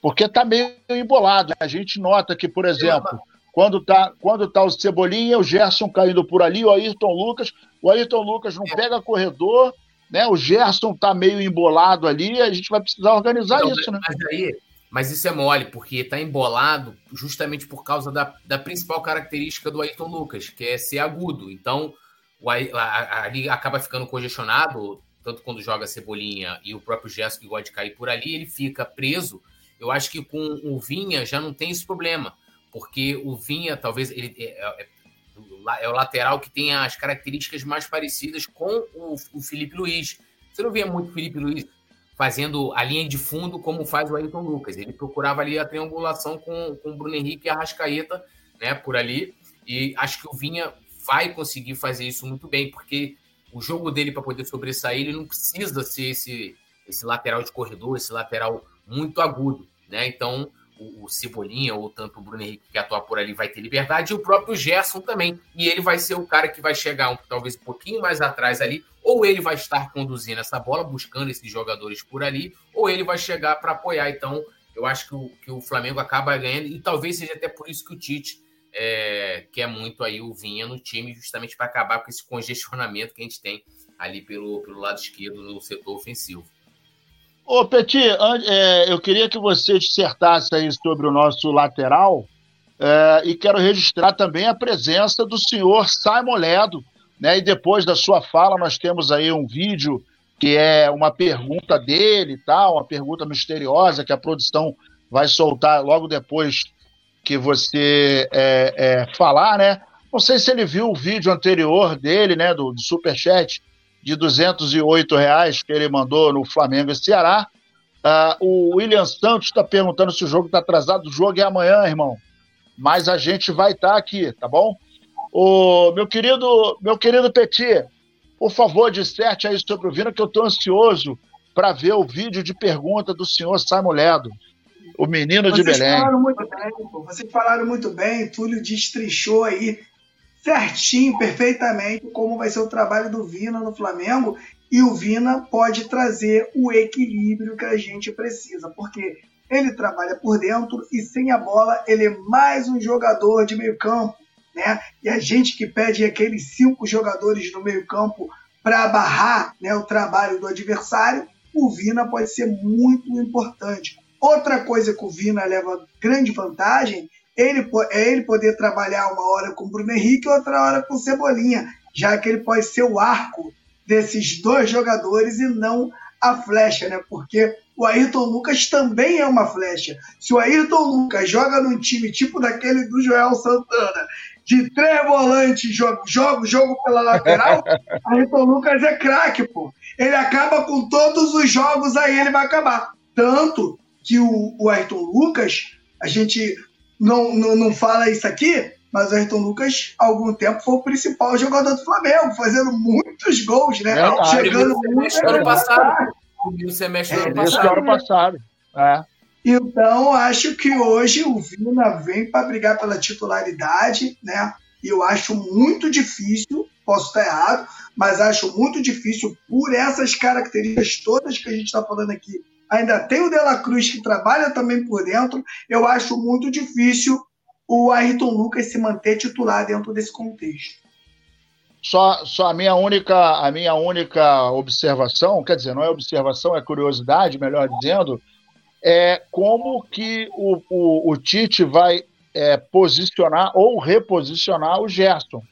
porque tá meio embolado. A gente nota que, por exemplo, quando tá, quando tá o Cebolinha, o Gerson caindo por ali, o Ayrton Lucas, o Ayrton Lucas não pega corredor, né? O Gerson tá meio embolado ali, a gente vai precisar organizar isso, né? Mas aí, mas isso é mole, porque está embolado justamente por causa da, da principal característica do Ayrton Lucas, que é ser agudo. Então, o, ali acaba ficando congestionado, tanto quando joga Cebolinha e o próprio Gesso que gosta de cair por ali, ele fica preso. Eu acho que com o Vinha já não tem esse problema, porque o Vinha, talvez, ele é, é, é o lateral que tem as características mais parecidas com o, o Felipe Luiz. Você não vê muito Felipe Luiz fazendo a linha de fundo como faz o Ayrton Lucas. Ele procurava ali a triangulação com, com o Bruno Henrique e a Rascaeta, né, por ali. E acho que o Vinha vai conseguir fazer isso muito bem, porque o jogo dele para poder sobressair, ele não precisa ser esse, esse lateral de corredor, esse lateral muito agudo, né? Então, o, Cebolinha ou tanto o Bruno Henrique que atua por ali vai ter liberdade e o próprio Gerson também. E ele vai ser o cara que vai chegar um, talvez um pouquinho mais atrás ali, ou ele vai estar conduzindo essa bola, buscando esses jogadores por ali, ou ele vai chegar para apoiar. Então, eu acho que o, que o Flamengo acaba ganhando, e talvez seja até por isso que o Tite é, quer muito aí o Vinha no time, justamente para acabar com esse congestionamento que a gente tem ali pelo, pelo lado esquerdo no setor ofensivo. Ô, Petit, é, eu queria que você dissertasse aí sobre o nosso lateral é, e quero registrar também a presença do senhor Simon Ledo, né? E depois da sua fala, nós temos aí um vídeo que é uma pergunta dele e tal, uma pergunta misteriosa que a produção vai soltar logo depois que você é, é, falar, né? Não sei se ele viu o vídeo anterior dele, né, do, do Superchat, de 208 reais que ele mandou no Flamengo e Ceará. Uh, o William Santos está perguntando se o jogo está atrasado. O jogo é amanhã, irmão. Mas a gente vai estar tá aqui, tá bom? O meu querido, meu querido Petit, por favor, disserte aí sobre o Vina, que eu estou ansioso para ver o vídeo de pergunta do senhor Simon Ledo, o menino Vocês de Belém. Falaram muito bem, Vocês falaram muito bem, Túlio destrinchou aí certinho, perfeitamente, como vai ser o trabalho do Vina no Flamengo. E o Vina pode trazer o equilíbrio que a gente precisa, porque ele trabalha por dentro e sem a bola ele é mais um jogador de meio campo, né? E a gente que pede aqueles cinco jogadores no meio campo para barrar né, o trabalho do adversário, o Vina pode ser muito importante. Outra coisa que o Vina leva grande vantagem ele, é ele poder trabalhar uma hora com o Bruno Henrique e outra hora com o Cebolinha, já que ele pode ser o arco desses dois jogadores e não a flecha, né? Porque o Ayrton Lucas também é uma flecha. Se o Ayrton Lucas joga num time tipo daquele do Joel Santana, de três volantes, joga, joga jogo pela lateral, Ayrton Lucas é craque, pô. Ele acaba com todos os jogos, aí ele vai acabar. Tanto que o, o Ayrton Lucas, a gente não, não, não fala isso aqui, mas o Ayrton Lucas, há algum tempo, foi o principal jogador do Flamengo, fazendo muitos gols, né? É, Chegando muito. Ano passado. O semestre ano passado. Ano passado. É. Então, acho que hoje o Vina vem para brigar pela titularidade, né? E eu acho muito difícil, posso estar errado, mas acho muito difícil por essas características todas que a gente está falando aqui ainda tem o De La Cruz que trabalha também por dentro. Eu acho muito difícil o Ayrton Lucas se manter titular dentro desse contexto. Só, só a minha única a minha única observação, quer dizer, não é observação, é curiosidade, melhor dizendo, é como que o, o, o Tite vai é, posicionar ou reposicionar o Gerson.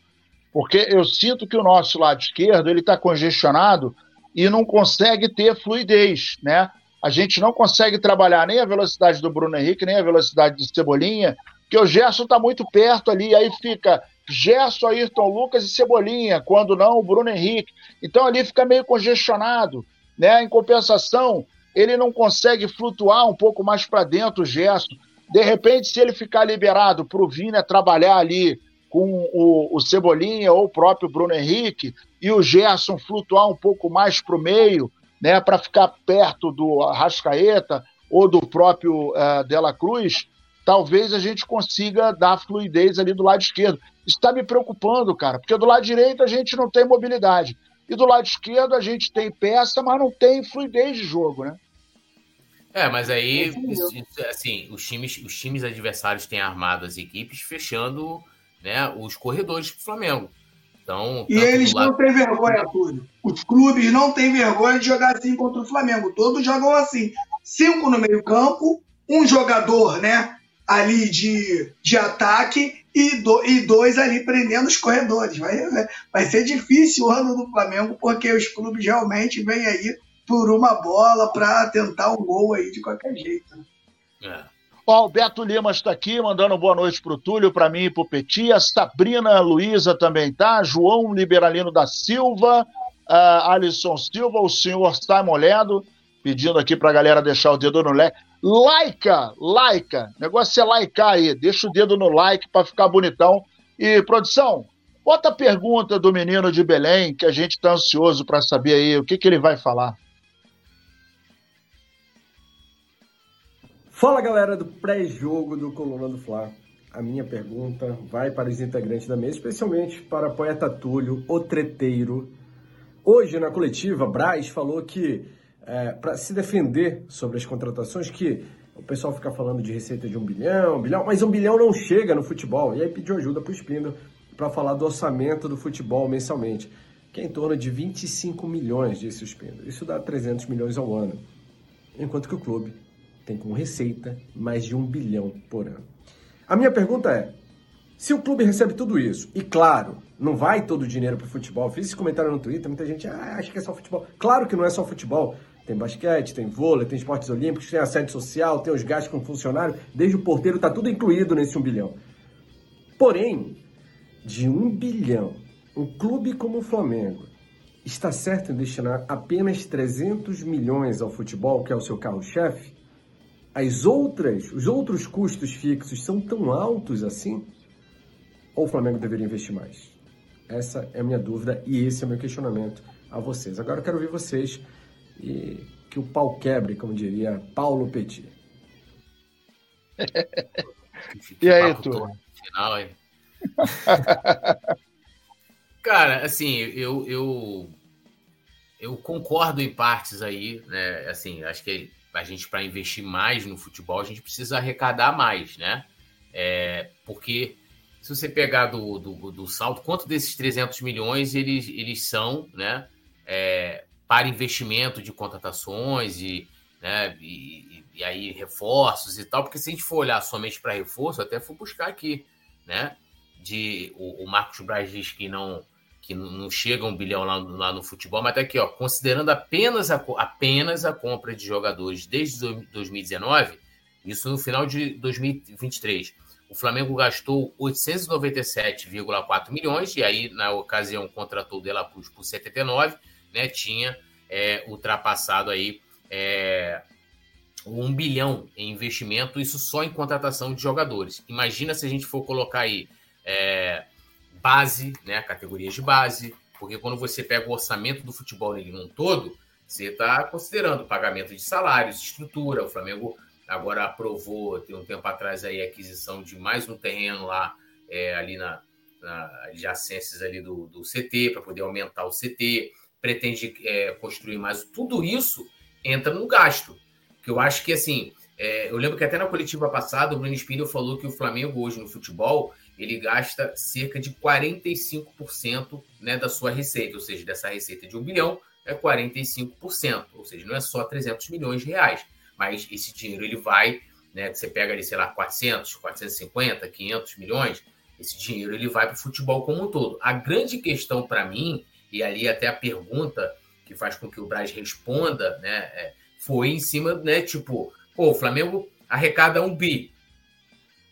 Porque eu sinto que o nosso lado esquerdo ele está congestionado e não consegue ter fluidez, né? A gente não consegue trabalhar nem a velocidade do Bruno Henrique, nem a velocidade do Cebolinha, porque o Gerson está muito perto ali, aí fica Gerson, Ayrton Lucas e Cebolinha, quando não o Bruno Henrique. Então ali fica meio congestionado, né? Em compensação, ele não consegue flutuar um pouco mais para dentro o Gerson. De repente, se ele ficar liberado para o Vina trabalhar ali com o, o Cebolinha ou o próprio Bruno Henrique e o Gerson flutuar um pouco mais para o meio, né, para ficar perto do Arrascaeta ou do próprio uh, Dela Cruz, talvez a gente consiga dar fluidez ali do lado esquerdo. Isso está me preocupando, cara, porque do lado direito a gente não tem mobilidade. E do lado esquerdo a gente tem peça, mas não tem fluidez de jogo, né? É, mas aí, assim, os times, os times adversários têm armado as equipes fechando né, os corredores para o Flamengo. Então, e eles lado... não têm vergonha, Túlio. Os clubes não têm vergonha de jogar assim contra o Flamengo. Todos jogam assim. Cinco no meio-campo, um jogador, né? Ali de, de ataque e, do, e dois ali prendendo os corredores. Vai, vai ser difícil o ano do Flamengo, porque os clubes realmente vêm aí por uma bola para tentar um gol aí de qualquer jeito. Né? É. Ó, o Beto Lima está aqui, mandando boa noite para o Túlio, para mim e para o Petit. A Sabrina Luiza também tá. João Liberalino da Silva, uh, Alisson Silva, o senhor Simon Ledo, pedindo aqui para a galera deixar o dedo no like. Laica, laica, negócio é laicar aí, deixa o dedo no like para ficar bonitão. E, produção, bota a pergunta do menino de Belém, que a gente está ansioso para saber aí o que, que ele vai falar. Fala galera do pré-jogo do Coluna do Fla. A minha pergunta vai para os integrantes da mesa, especialmente para poeta Túlio, o treteiro. Hoje na coletiva, Braz falou que é, para se defender sobre as contratações, que o pessoal fica falando de receita de um bilhão, um bilhão, mas um bilhão não chega no futebol. E aí pediu ajuda para o Espindo para falar do orçamento do futebol mensalmente, que é em torno de 25 milhões, disse o Espindo. Isso dá 300 milhões ao ano. Enquanto que o clube tem como receita mais de um bilhão por ano. A minha pergunta é: se o clube recebe tudo isso, e claro, não vai todo o dinheiro para o futebol, fiz esse comentário no Twitter, muita gente ah, acha que é só futebol. Claro que não é só futebol. Tem basquete, tem vôlei, tem esportes olímpicos, tem a sede social, tem os gastos com funcionário, desde o porteiro, está tudo incluído nesse um bilhão. Porém, de um bilhão, um clube como o Flamengo está certo em destinar apenas 300 milhões ao futebol, que é o seu carro-chefe, as outras, os outros custos fixos são tão altos assim? Ou o Flamengo deveria investir mais? Essa é a minha dúvida e esse é o meu questionamento a vocês. Agora eu quero ouvir vocês e que o pau quebre, como diria Paulo Petit. e aí, tu? Final, hein? Cara, assim, eu, eu eu concordo em partes aí, né? Assim, acho que a gente, para investir mais no futebol, a gente precisa arrecadar mais, né? É, porque se você pegar do, do, do, salto, quanto desses 300 milhões eles, eles são, né? É, para investimento de contratações e, né, e, e, aí reforços e tal, porque se a gente for olhar somente para reforço, até for buscar aqui, né? De, o, o Marcos Braz diz que não que não chega um bilhão lá, lá, no futebol, mas tá aqui, ó, considerando apenas a, apenas a compra de jogadores desde 2019, isso no final de 2023. O Flamengo gastou 897,4 milhões, e aí, na ocasião, contratou o De La Cruz por 79, né? Tinha é, ultrapassado aí é, um bilhão em investimento, isso só em contratação de jogadores. Imagina se a gente for colocar aí. É, base, né, categorias de base, porque quando você pega o orçamento do futebol num todo, você está considerando pagamento de salários, estrutura. O Flamengo agora aprovou, tem um tempo atrás, aí, a aquisição de mais um terreno lá, é, ali na, na adjacências ali do, do CT, para poder aumentar o CT, pretende é, construir mais. Tudo isso entra no gasto. Que eu acho que, assim, é, eu lembro que até na coletiva passada, o Bruno Spindel falou que o Flamengo hoje no futebol ele gasta cerca de 45% né, da sua receita, ou seja, dessa receita de um bilhão é 45%, ou seja, não é só 300 milhões de reais, mas esse dinheiro ele vai, né, você pega ali, sei lá, 400, 450, 500 milhões, esse dinheiro ele vai para o futebol como um todo. A grande questão para mim, e ali até a pergunta que faz com que o Braz responda, né, é, foi em cima, né, tipo, pô, o Flamengo arrecada um bi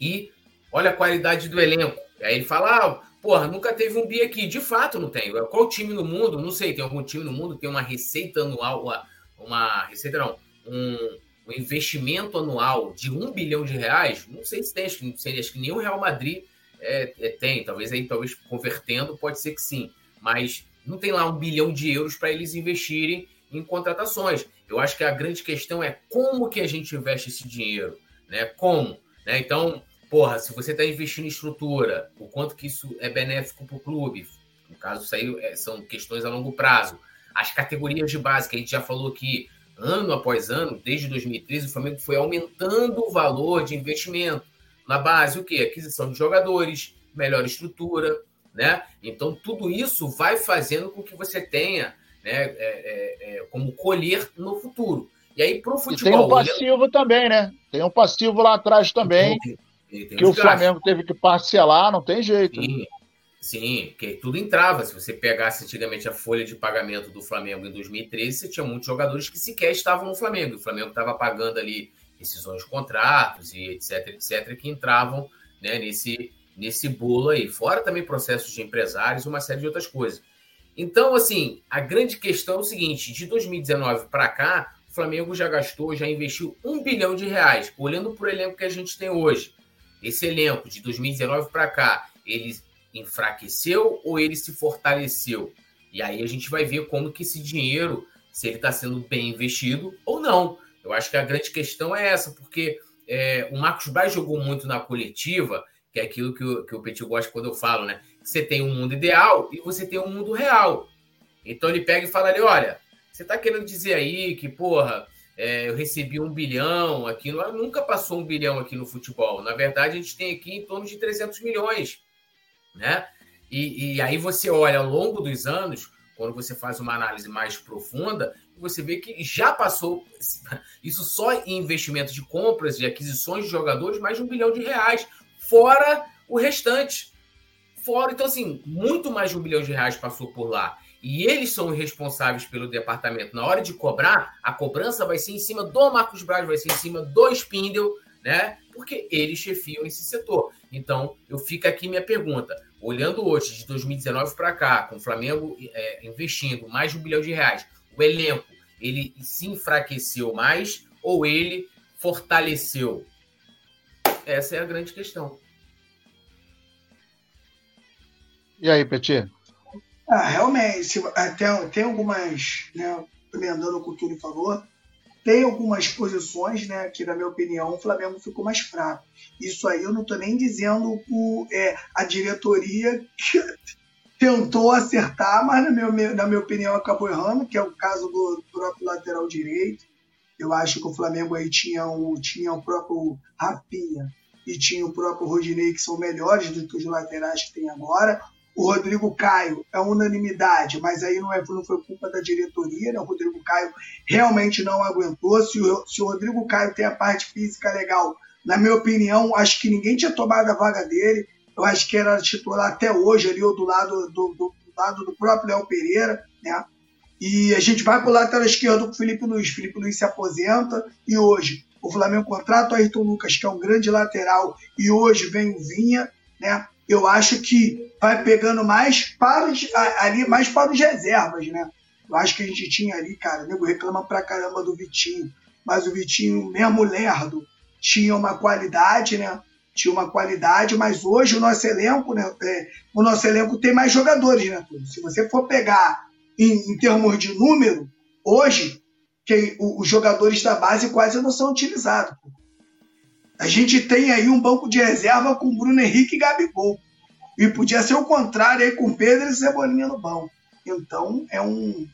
e olha a qualidade do elenco. Aí ele fala, ah, porra, nunca teve um bi aqui. De fato, não tem. Qual time no mundo? Não sei, tem algum time no mundo que tem uma receita anual, uma, uma receita não, um, um, investimento anual de um bilhão de reais? Não sei se tem, acho que, acho que nem o Real Madrid é, é, tem, talvez aí, talvez convertendo, pode ser que sim, mas não tem lá um bilhão de euros para eles investirem em contratações. Eu acho que a grande questão é como que a gente investe esse dinheiro, né? Como? Né? Então, porra, se você está investindo em estrutura, o quanto que isso é benéfico para o clube? No caso, isso aí é, são questões a longo prazo. As categorias de base, que a gente já falou que ano após ano, desde 2013, o Flamengo foi aumentando o valor de investimento. Na base, o quê? Aquisição de jogadores, melhor estrutura, né? Então, tudo isso vai fazendo com que você tenha né, é, é, é, como colher no futuro. E aí, para o futebol. E tem um passivo também, né? Tem um passivo lá atrás também. Que o Flamengo teve que parcelar, não tem jeito. Sim, sim, porque tudo entrava. Se você pegasse antigamente a folha de pagamento do Flamengo em 2013, você tinha muitos jogadores que sequer estavam no Flamengo. O Flamengo estava pagando ali rescisões de contratos e etc, etc, que entravam né, nesse, nesse bolo aí. Fora também processos de empresários e uma série de outras coisas. Então, assim, a grande questão é o seguinte: de 2019 para cá, o Flamengo já gastou, já investiu um bilhão de reais. Olhando para o elenco que a gente tem hoje, esse elenco de 2019 para cá, ele enfraqueceu ou ele se fortaleceu? E aí a gente vai ver como que esse dinheiro, se ele está sendo bem investido ou não. Eu acho que a grande questão é essa, porque é, o Marcos Braz jogou muito na coletiva, que é aquilo que o, que o Petit gosta quando eu falo, né? Você tem um mundo ideal e você tem um mundo real. Então ele pega e fala ali: olha, você está querendo dizer aí que, porra, é, eu recebi um bilhão aqui, nunca passou um bilhão aqui no futebol. Na verdade, a gente tem aqui em torno de 300 milhões, né? E, e aí você olha ao longo dos anos, quando você faz uma análise mais profunda, você vê que já passou, isso só em investimento de compras e aquisições de jogadores, mais de um bilhão de reais, fora o restante. Fora, então, assim, muito mais de um bilhão de reais passou por lá. E eles são responsáveis pelo departamento. Na hora de cobrar, a cobrança vai ser em cima do Marcos Braz, vai ser em cima do Spindle, né? Porque eles chefiam esse setor. Então, eu fico aqui minha pergunta. Olhando hoje, de 2019 para cá, com o Flamengo é, investindo mais de um bilhão de reais, o elenco ele se enfraqueceu mais ou ele fortaleceu? Essa é a grande questão. E aí, Petit? Ah, realmente, tem, tem algumas, né, emendando o que o Túlio falou, tem algumas posições, né, que na minha opinião o Flamengo ficou mais fraco. Isso aí eu não estou nem dizendo por é, a diretoria tentou acertar, mas na minha, na minha opinião acabou errando, que é o caso do próprio lateral direito. Eu acho que o Flamengo aí tinha o, tinha o próprio Rapinha e tinha o próprio Rodinei, que são melhores do que os laterais que tem agora. O Rodrigo Caio é unanimidade, mas aí não, é, não foi culpa da diretoria, né? O Rodrigo Caio realmente não aguentou. Se o, se o Rodrigo Caio tem a parte física legal, na minha opinião, acho que ninguém tinha tomado a vaga dele eu acho que era titular até hoje ali, ou do lado do, do, do lado do próprio Léo Pereira, né? E a gente vai para o lateral esquerdo com o Felipe Luiz. Felipe Luiz se aposenta e hoje o Flamengo contrata o Ayrton Lucas, que é um grande lateral, e hoje vem o Vinha, né? Eu acho que vai pegando mais para os, ali, mais para os reservas, né? Eu acho que a gente tinha ali, cara, o nego reclama pra caramba do Vitinho, mas o Vitinho, mesmo lerdo, tinha uma qualidade, né? tinha uma qualidade, mas hoje o nosso elenco, né, é, o nosso elenco tem mais jogadores, né? Se você for pegar em, em termos de número, hoje que os jogadores da base quase não são utilizados. A gente tem aí um banco de reserva com Bruno Henrique e Gabigol. E podia ser o contrário aí com Pedro e Cebolinha no banco. Então é um,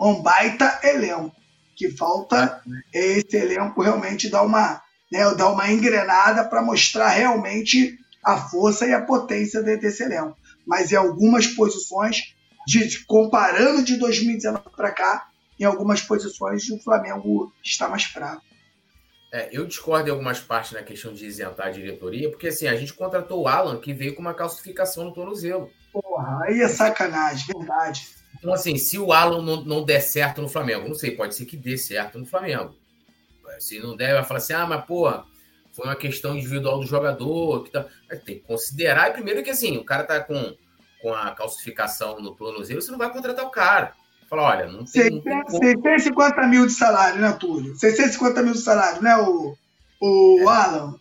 um baita elenco. Que falta é esse elenco realmente dar uma né, dar uma engrenada para mostrar realmente a força e a potência desse elenco. Mas em algumas posições, de, comparando de 2019 para cá, em algumas posições o Flamengo está mais fraco. É, eu discordo em algumas partes na questão de isentar a diretoria, porque assim, a gente contratou o Alan, que veio com uma calcificação no tornozelo. Porra, aí é sacanagem, verdade. Então, assim, se o Alan não, não der certo no Flamengo, não sei, pode ser que dê certo no Flamengo. Se não der, vai falar assim: ah, mas porra, foi uma questão individual do jogador. Que tá... Tem que considerar, primeiro, que assim, o cara tá com, com a calcificação no tornozelo, você não vai contratar o cara. Fala, olha, não tem. 650 mil de salário, né, Túlio? 650 mil de salário, né, o, o é. Alan?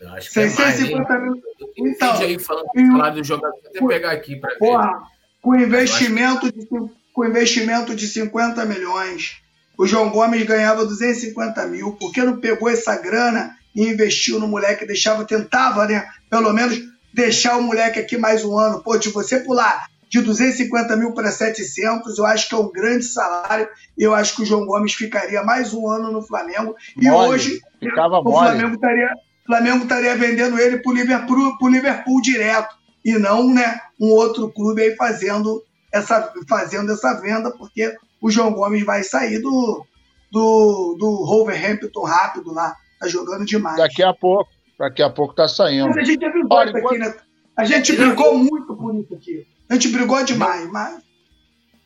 Eu acho que 650 é mais, mil. Então, aí falando falar do jogador, vou até pegar aqui para ver. Porra, com investimento, de, com investimento de 50 milhões, o João Gomes ganhava 250 mil. Por que não pegou essa grana e investiu no moleque? Deixava, tentava, né? Pelo menos deixar o moleque aqui mais um ano. Pô, de você pular de 250 mil para 700, eu acho que é um grande salário. Eu acho que o João Gomes ficaria mais um ano no Flamengo. E hoje ficava o Flamengo estaria, Flamengo estaria vendendo ele para o Liverpool, Liverpool direto. E não né, um outro clube aí fazendo essa, fazendo essa venda, porque o João Gomes vai sair do, do, do Wolverhampton rápido lá. Tá jogando demais. Daqui a pouco. Daqui a pouco tá saindo. Mas a gente brigou Olha, enquanto... aqui, né? A gente brigou muito por isso aqui. A gente brigou demais, mas.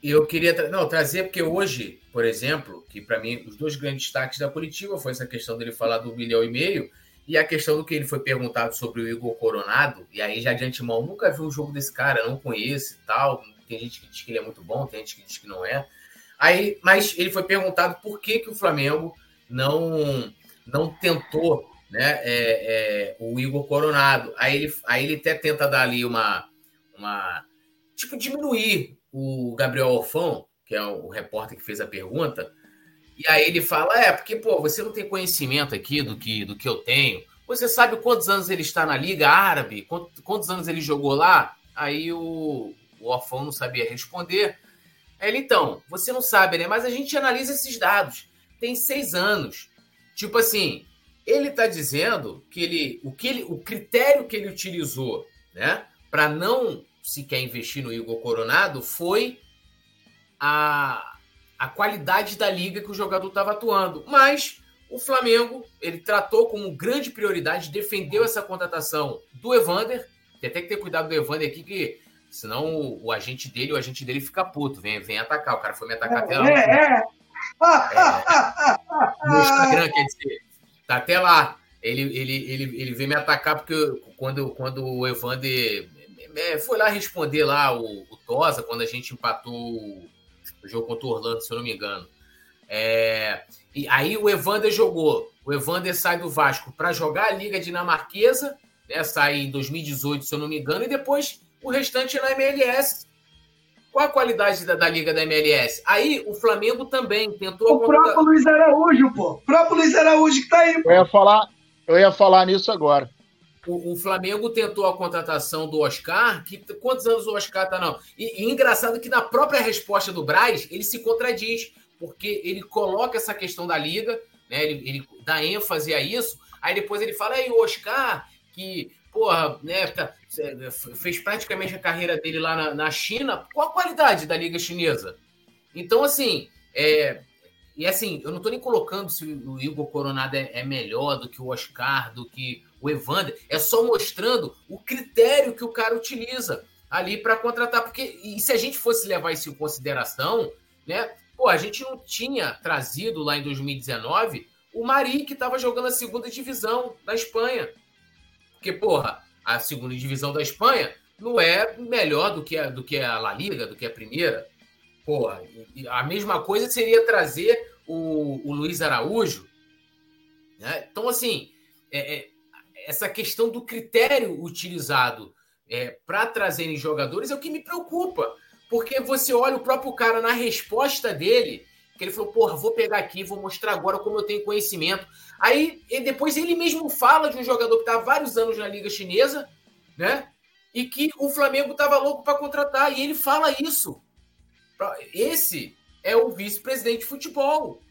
Eu queria tra não, trazer, porque hoje, por exemplo, que para mim os dois grandes destaques da coletiva foi essa questão dele falar do milhão e meio e a questão do que ele foi perguntado sobre o Igor Coronado. E aí, já de antemão, nunca vi um jogo desse cara, não conheço e tal. Tem gente que diz que ele é muito bom, tem gente que diz que não é. Aí, mas ele foi perguntado por que, que o Flamengo não não tentou né, é, é, o Igor Coronado. Aí ele, aí ele até tenta dar ali uma, uma. Tipo, diminuir o Gabriel Orfão, que é o repórter que fez a pergunta. E aí ele fala: é, porque, pô, você não tem conhecimento aqui do que, do que eu tenho. Você sabe quantos anos ele está na Liga Árabe? Quantos, quantos anos ele jogou lá? Aí o, o Orfão não sabia responder. Ele, então, você não sabe, né? Mas a gente analisa esses dados. Tem seis anos. Tipo assim, ele está dizendo que ele, o que ele, o critério que ele utilizou, né, para não se quer investir no Igor Coronado foi a, a qualidade da liga que o jogador estava atuando. Mas o Flamengo, ele tratou como grande prioridade, defendeu essa contratação do Evander. Tem até que ter cuidado do Evander aqui, que senão o, o agente dele, o agente dele fica puto, vem, vem atacar. O cara foi me atacar até lá. É, é. é, no Instagram, quer dizer, tá até lá. Ele, ele, ele, ele veio me atacar porque quando, quando o Evander é, foi lá responder lá o, o Tosa, quando a gente empatou o jogo contra o Orlando, se eu não me engano. É, e aí o Evander jogou. O Evander sai do Vasco para jogar a Liga Dinamarquesa, né, sai em 2018, se eu não me engano, e depois o restante é na MLS. Qual a qualidade da, da, Liga da MLS? Aí o Flamengo também tentou. O próprio Luiz Araújo, pô. O próprio Luiz Araújo que tá aí, pô. Eu ia falar, eu ia falar nisso agora. O, o, Flamengo tentou a contratação do Oscar. Que, quantos anos o Oscar tá, não? E, e engraçado que na própria resposta do Braz, ele se contradiz, porque ele coloca essa questão da liga, né? Ele, ele dá ênfase a isso. Aí depois ele fala, aí, o Oscar, que porra, né, tá, fez praticamente a carreira dele lá na, na, China, qual a qualidade da liga chinesa? Então, assim, é, e assim, eu não estou nem colocando se o Igor Coronado é, é, melhor do que o Oscar, do que o Evander, é só mostrando o critério que o cara utiliza ali para contratar, porque e se a gente fosse levar isso em consideração, né, pô, a gente não tinha trazido lá em 2019 o Mari, que estava jogando a segunda divisão da Espanha. Porque, porra, a segunda divisão da Espanha não é melhor do que a, do que a La Liga, do que a primeira. Porra, a mesma coisa seria trazer o, o Luiz Araújo. Né? Então, assim, é, é, essa questão do critério utilizado é, para trazerem jogadores é o que me preocupa. Porque você olha o próprio cara na resposta dele, que ele falou, porra, vou pegar aqui, vou mostrar agora como eu tenho conhecimento. Aí depois ele mesmo fala de um jogador que está há vários anos na Liga Chinesa, né? E que o Flamengo estava louco para contratar. E ele fala isso. Esse é o vice-presidente de futebol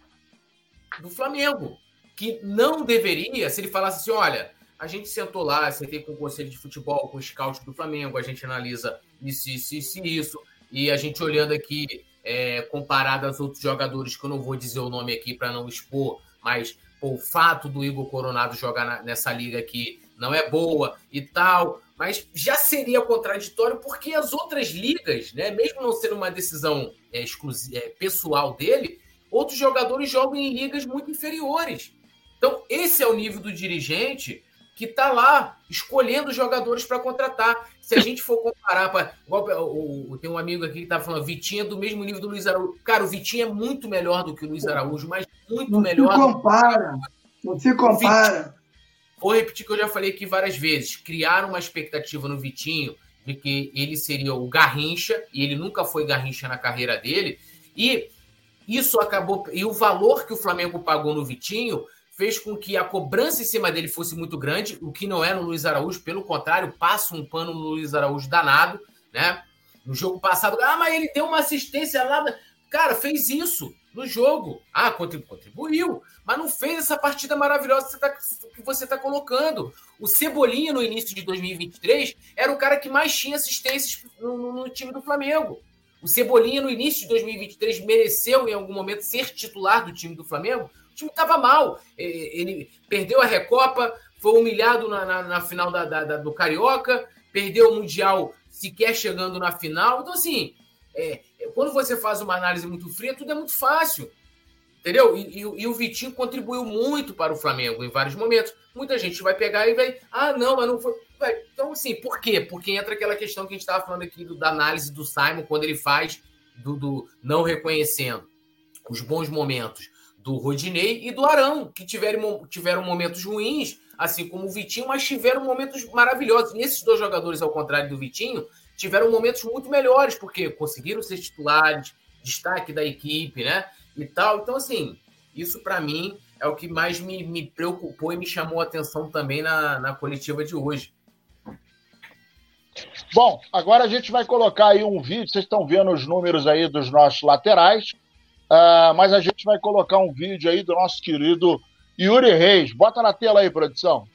do Flamengo. Que não deveria, se ele falasse assim: olha, a gente sentou lá, sentei com o conselho de futebol, com o scout do Flamengo, a gente analisa isso, isso, isso, isso. E a gente olhando aqui é, comparado aos outros jogadores, que eu não vou dizer o nome aqui para não expor, mas pô, o fato do Igor Coronado jogar na, nessa liga aqui não é boa e tal, mas já seria contraditório porque as outras ligas, né, mesmo não sendo uma decisão é, é, pessoal dele, outros jogadores jogam em ligas muito inferiores. Então, esse é o nível do dirigente que está lá escolhendo jogadores para contratar. Se a gente for comparar, pra, igual, o, o, tem um amigo aqui que está falando, Vitinho é do mesmo nível do Luiz Araújo. Cara, o Vitinho é muito melhor do que o Luiz Araújo, mas muito não melhor. Se compara, não se compara. vou repetir que eu já falei aqui várias vezes. Criaram uma expectativa no Vitinho de que ele seria o Garrincha, e ele nunca foi Garrincha na carreira dele. E isso acabou. E o valor que o Flamengo pagou no Vitinho fez com que a cobrança em cima dele fosse muito grande, o que não é no Luiz Araújo, pelo contrário, passa um pano no Luiz Araújo danado, né? No jogo passado, ah, mas ele deu uma assistência lá. Cara, fez isso no jogo. Ah, contribuiu, mas não fez essa partida maravilhosa que você está tá colocando. O Cebolinha, no início de 2023, era o cara que mais tinha assistências no, no time do Flamengo. O Cebolinha, no início de 2023, mereceu em algum momento ser titular do time do Flamengo. Time estava mal. Ele perdeu a Recopa, foi humilhado na, na, na final da, da, da, do Carioca, perdeu o Mundial sequer chegando na final. Então, assim, é, quando você faz uma análise muito fria, tudo é muito fácil. Entendeu? E, e, e, o Vitinho contribuiu muito para o Flamengo em vários momentos. Muita gente vai pegar e vai, ah, não, mas não foi. Então, assim, por quê? Porque entra aquela questão que a gente estava falando aqui do, da análise do Simon, quando ele faz do, do não reconhecendo os bons momentos do Rodinei e do Arão, que tiveram, tiveram momentos ruins, assim como o Vitinho, mas tiveram momentos maravilhosos. E esses dois jogadores, ao contrário do Vitinho, tiveram momentos muito melhores, porque conseguiram ser titulares, destaque da equipe, né? E tal. Então, assim, isso para mim é o que mais me, me preocupou e me chamou a atenção também na, na coletiva de hoje. Bom, agora a gente vai colocar aí um vídeo, vocês estão vendo os números aí dos nossos laterais, uh, mas a gente vai colocar um vídeo aí do nosso querido Yuri Reis. Bota na tela aí, produção.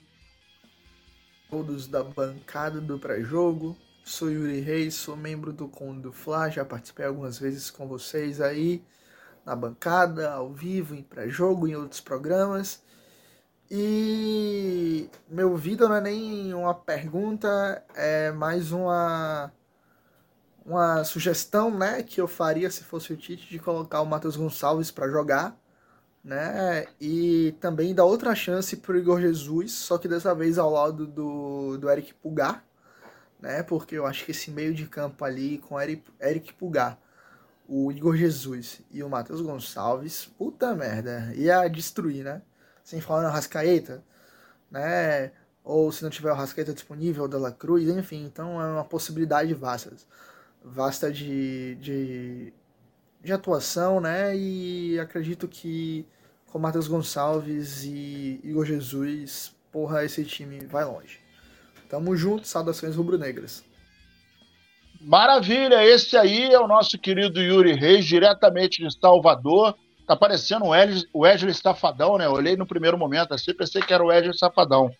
Todos da bancada do pré-jogo, sou Yuri Reis, sou membro do Conde do Fla, já participei algumas vezes com vocês aí na bancada, ao vivo, em pré-jogo, em outros programas. E meu vídeo não é nem uma pergunta, é mais uma uma sugestão, né, que eu faria se fosse o Tite de colocar o Matheus Gonçalves para jogar, né? E também dar outra chance pro Igor Jesus, só que dessa vez ao lado do, do Eric Pulgar, né? Porque eu acho que esse meio de campo ali com Eric, Eric Pulgar, o Igor Jesus e o Matheus Gonçalves, puta merda, ia destruir, né? sem falar na Rascaeta, né? Ou se não tiver o Rascaeta disponível, o La Cruz, enfim, então é uma possibilidade vasta, vasta de, de, de atuação, né? E acredito que com Matheus Gonçalves e Igor Jesus, porra, esse time vai longe. Tamo junto, saudações rubro-negras. Maravilha, esse aí é o nosso querido Yuri Reis, diretamente de Salvador. Tá parecendo o Wesley, Safadão, né? Olhei no primeiro momento assim, pensei que era o Wesley Safadão.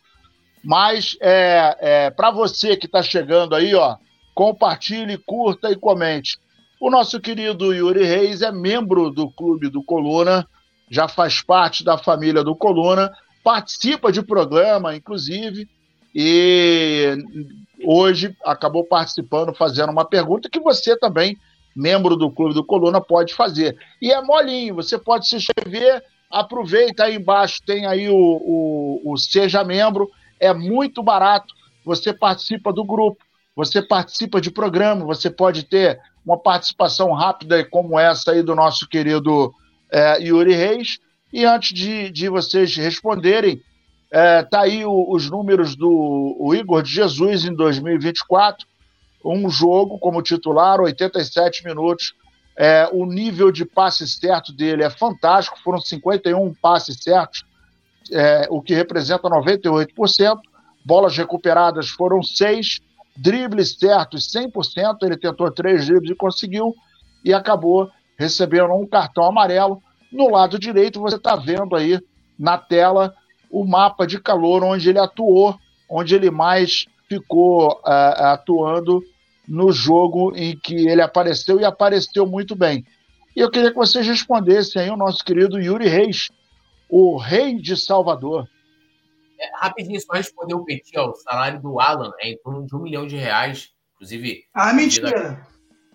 Mas é, é para você que está chegando aí, ó, compartilhe, curta e comente. O nosso querido Yuri Reis é membro do Clube do Coluna, já faz parte da família do Coluna, participa de programa, inclusive, e hoje acabou participando, fazendo uma pergunta que você também membro do Clube do Coluna, pode fazer. E é molinho, você pode se inscrever, aproveita aí embaixo, tem aí o, o, o Seja Membro, é muito barato, você participa do grupo, você participa de programa, você pode ter uma participação rápida como essa aí do nosso querido é, Yuri Reis. E antes de, de vocês responderem, é, tá aí o, os números do Igor de Jesus em 2024 um jogo como titular, 87 minutos. É, o nível de passe certo dele é fantástico, foram 51 passes certos, é, o que representa 98%. Bolas recuperadas foram 6, dribles certos 100%, ele tentou três dribles e conseguiu, e acabou recebendo um cartão amarelo. No lado direito, você está vendo aí na tela o mapa de calor onde ele atuou, onde ele mais ficou uh, atuando no jogo em que ele apareceu e apareceu muito bem. E eu queria que vocês respondessem aí o nosso querido Yuri Reis, o rei de Salvador. É, rapidinho, só responder o Petit, ó, o salário do Alan é em torno de um milhão de reais. Inclusive. Ah, mentira!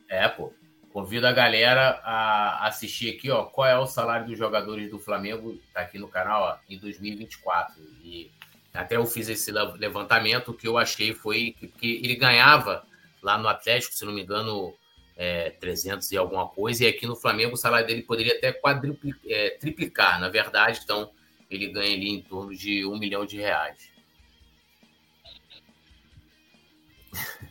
A... É, pô. Convido a galera a assistir aqui, ó, qual é o salário dos jogadores do Flamengo, tá aqui no canal, ó, em 2024. E até eu fiz esse levantamento, que eu achei foi que ele ganhava lá no Atlético, se não me engano, é, 300 e alguma coisa, e aqui no Flamengo o salário dele poderia até quadruplicar, é, triplicar, na verdade, então ele ganha ali em torno de um milhão de reais.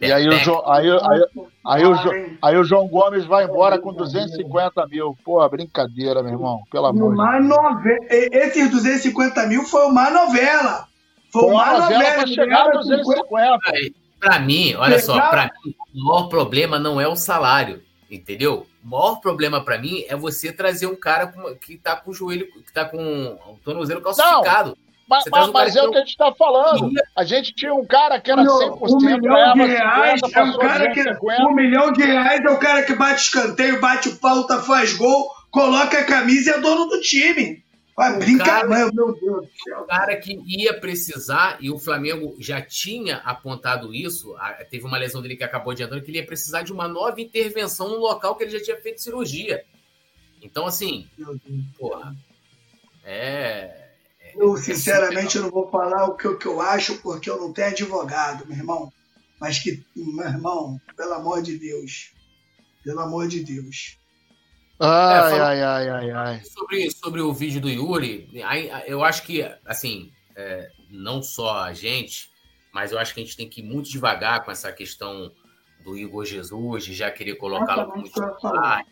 E aí, o João, aí, aí, aí, o João, aí o João Gomes vai embora com 250 mil. Pô, brincadeira, meu irmão. Pelo amor uma de nove... Esses 250 mil foi uma novela. Foi, uma, novela, novela para chegar a 250. Para mim, olha só, para mim, o maior problema não é o salário, entendeu? O maior problema para mim é você trazer um cara que tá com o joelho, que tá com o tornozelo calcificado. Não. Mas, mas, mas é o que a gente está falando. A gente tinha um cara que era 100%, um milhão de reais 50, é um cara que um milhão de reais é o cara que bate escanteio, bate falta, faz gol, coloca a camisa e é dono do time. Vai brincar, meu Deus do céu. O cara que ia precisar, e o Flamengo já tinha apontado isso, teve uma lesão dele que acabou adiantando, que ele ia precisar de uma nova intervenção no local que ele já tinha feito cirurgia. Então, assim, porra, é eu, sinceramente, eu não vou falar o que, o que eu acho, porque eu não tenho advogado, meu irmão. Mas que, meu irmão, pelo amor de Deus. Pelo amor de Deus. Ai, é, ai, ai, ai, ai. Sobre, sobre o vídeo do Yuri, eu acho que, assim, é, não só a gente, mas eu acho que a gente tem que ir muito devagar com essa questão do Igor Jesus, de já querer colocá-lo como titular.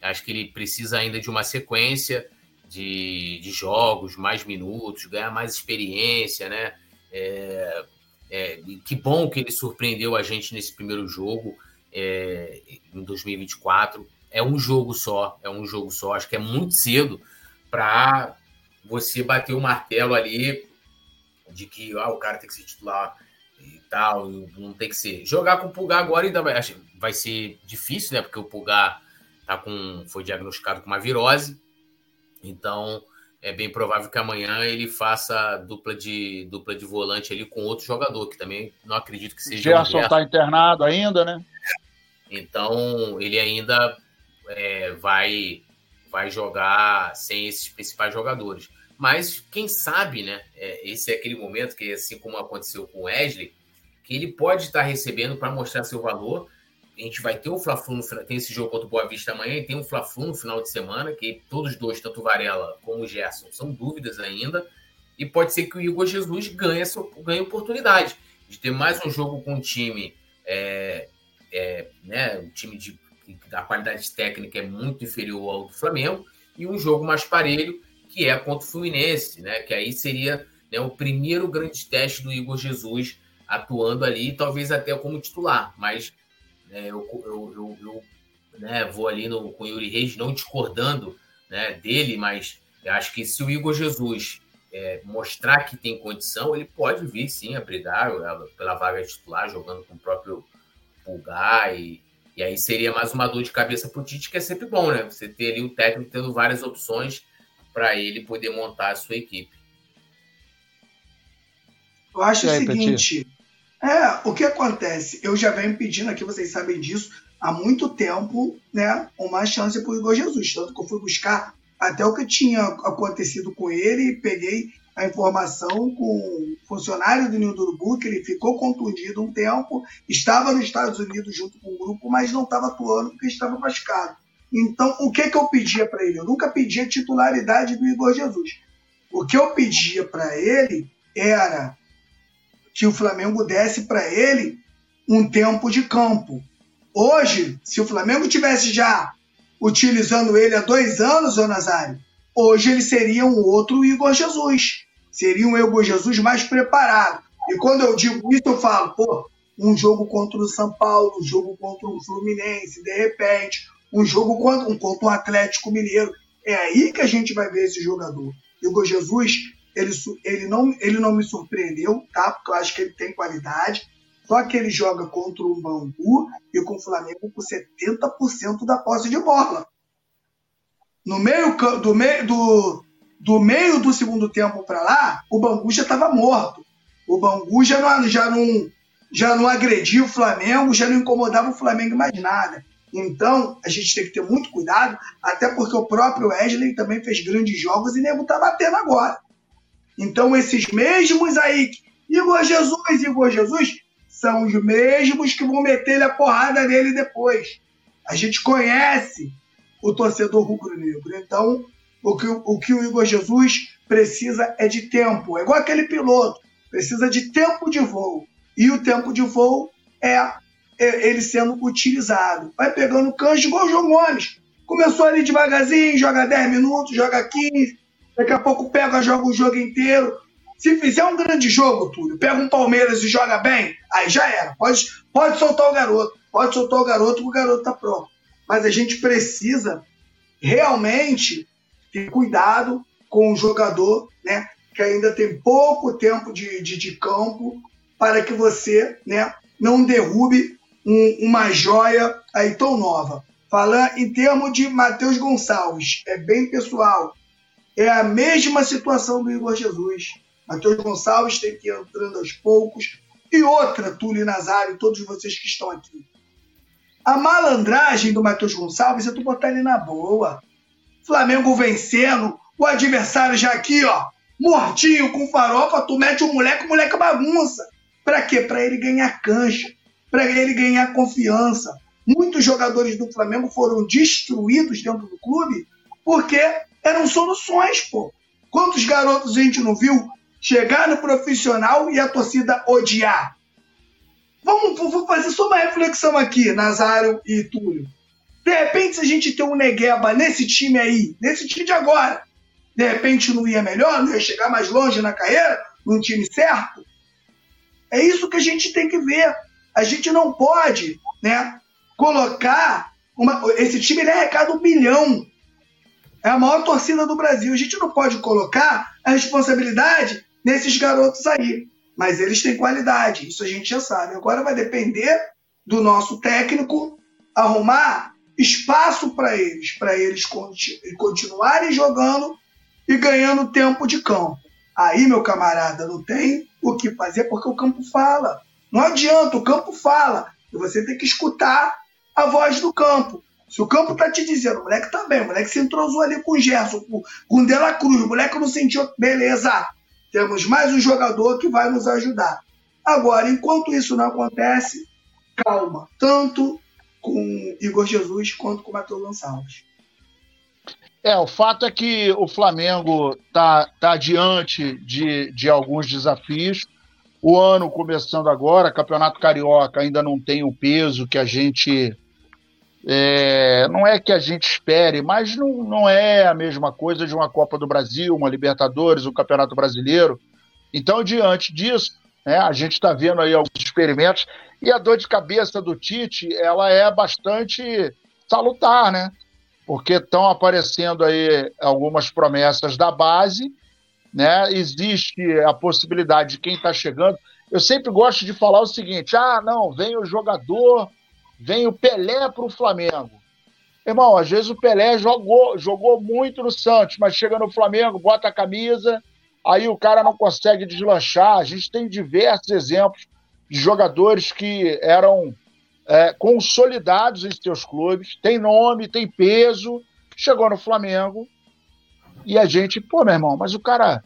Acho que ele precisa ainda de uma sequência de, de jogos, mais minutos, ganhar mais experiência, né? É, é, que bom que ele surpreendeu a gente nesse primeiro jogo é, em 2024. É um jogo só, é um jogo só. Acho que é muito cedo para você bater o martelo ali de que ah, o cara tem que ser titular e tal, não tem que ser. Jogar com o Pulgar agora ainda vai, vai ser difícil, né? Porque o Pulgar tá com, foi diagnosticado com uma virose. Então, é bem provável que amanhã ele faça dupla de dupla de volante ali com outro jogador, que também não acredito que seja. Gerson está internado ainda, né? Então, ele ainda é, vai, vai jogar sem esses principais jogadores. Mas quem sabe, né? É, esse é aquele momento que, assim como aconteceu com o Wesley, que ele pode estar recebendo para mostrar seu valor a gente vai ter o Fla-Flu no final, tem esse jogo contra o Boa Vista amanhã e tem um Fla-Flu no final de semana, que todos dois, tanto o Varela como o Gerson, são dúvidas ainda. E pode ser que o Igor Jesus ganhe, essa, ganhe oportunidade de ter mais um jogo com um time, é, é, né, um time de, da qualidade técnica é muito inferior ao do Flamengo, e um jogo mais parelho, que é contra o Fluminense, né, que aí seria né, o primeiro grande teste do Igor Jesus atuando ali, talvez até como titular, mas né, eu, eu, eu, eu né, vou ali no, com o Yuri Reis, não discordando né, dele, mas acho que se o Igor Jesus é, mostrar que tem condição, ele pode vir sim a brigar pela vaga titular, jogando com o próprio Pulgar. E, e aí seria mais uma dor de cabeça para o Tite, que é sempre bom, né? Você ter ali o técnico tendo várias opções para ele poder montar a sua equipe. Eu acho aí, o seguinte. É, o que acontece? Eu já venho pedindo aqui, vocês sabem disso, há muito tempo, né, uma chance para o Igor Jesus. Tanto que eu fui buscar até o que tinha acontecido com ele e peguei a informação com um funcionário do Ninho do Urubu, que ele ficou contundido um tempo, estava nos Estados Unidos junto com o grupo, mas não estava atuando porque estava machucado. Então, o que, que eu pedia para ele? Eu nunca pedia titularidade do Igor Jesus. O que eu pedia para ele era que o Flamengo desse para ele um tempo de campo. Hoje, se o Flamengo tivesse já utilizando ele há dois anos, ô Nazário, hoje ele seria um outro Igor Jesus. Seria um Igor Jesus mais preparado. E quando eu digo isso, eu falo, pô, um jogo contra o São Paulo, um jogo contra o Fluminense, de repente, um jogo contra, um contra o Atlético Mineiro. É aí que a gente vai ver esse jogador. Igor Jesus ele, ele, não, ele não me surpreendeu, tá? Porque eu acho que ele tem qualidade. Só que ele joga contra o Bangu e com o Flamengo com 70% da posse de bola. No meio do meio do, do meio do segundo tempo para lá, o Bangu já estava morto. O Bangu já não, já não já não agredia o Flamengo, já não incomodava o Flamengo mais nada. Então, a gente tem que ter muito cuidado, até porque o próprio Wesley também fez grandes jogos e nego tá batendo agora. Então, esses mesmos aí, Igor Jesus, Igor Jesus, são os mesmos que vão meter a porrada nele depois. A gente conhece o torcedor rubro-negro. Então, o que, o que o Igor Jesus precisa é de tempo. É igual aquele piloto, precisa de tempo de voo. E o tempo de voo é, é ele sendo utilizado. Vai pegando canjo igual o João Gomes. Começou ali devagarzinho, joga 10 minutos, joga 15, daqui a pouco pega, joga o jogo inteiro. Se fizer um grande jogo, Túlio, pega um Palmeiras e joga bem, aí já era. Pode, pode soltar o garoto, pode soltar o garoto, o garoto tá pronto. Mas a gente precisa realmente ter cuidado com o jogador, né? Que ainda tem pouco tempo de, de, de campo para que você, né, não derrube um, uma joia aí tão nova. Falando em termos de Matheus Gonçalves, é bem pessoal. É a mesma situação do Igor Jesus. Matheus Gonçalves tem que ir entrando aos poucos. E outra, Túlio Nazário, todos vocês que estão aqui. A malandragem do Matheus Gonçalves é tu botar ele na boa. Flamengo vencendo, o adversário já aqui, ó, mortinho com farofa, tu mete o moleque, o moleque bagunça. Pra quê? Pra ele ganhar cancha, pra ele ganhar confiança. Muitos jogadores do Flamengo foram destruídos dentro do clube porque eram soluções, pô. Quantos garotos a gente não viu chegar no profissional e a torcida odiar? Vamos, vou fazer só uma reflexão aqui, Nazário e Túlio. De repente, se a gente tem um Negueba nesse time aí, nesse time de agora, de repente não ia melhor, não ia chegar mais longe na carreira, num time certo? É isso que a gente tem que ver. A gente não pode né, colocar. Uma, esse time ele é arrecada um milhão. É a maior torcida do Brasil. A gente não pode colocar a responsabilidade nesses garotos aí. Mas eles têm qualidade, isso a gente já sabe. Agora vai depender do nosso técnico arrumar espaço para eles, para eles continuarem jogando e ganhando tempo de campo. Aí, meu camarada, não tem o que fazer porque o campo fala. Não adianta, o campo fala. E você tem que escutar a voz do campo. Se o campo tá te dizendo, o moleque tá bem, o moleque se entrosou ali com o Gerson, com, o De La Cruz, o moleque não sentiu, beleza, temos mais um jogador que vai nos ajudar. Agora, enquanto isso não acontece, calma, tanto com Igor Jesus quanto com Matheus Gonçalves. É, o fato é que o Flamengo está tá diante de, de alguns desafios. O ano começando agora, Campeonato Carioca ainda não tem o peso que a gente. É, não é que a gente espere, mas não, não é a mesma coisa de uma Copa do Brasil, uma Libertadores, um Campeonato Brasileiro. Então, diante disso, né, a gente está vendo aí alguns experimentos e a dor de cabeça do Tite ela é bastante salutar, né? Porque estão aparecendo aí algumas promessas da base né? Existe a possibilidade de quem está chegando. Eu sempre gosto de falar o seguinte: ah, não, vem o jogador, vem o Pelé para o Flamengo. Irmão, às vezes o Pelé jogou, jogou muito no Santos, mas chega no Flamengo, bota a camisa, aí o cara não consegue deslanchar. A gente tem diversos exemplos de jogadores que eram é, consolidados em seus clubes, tem nome, tem peso, chegou no Flamengo, e a gente, pô, meu irmão, mas o cara,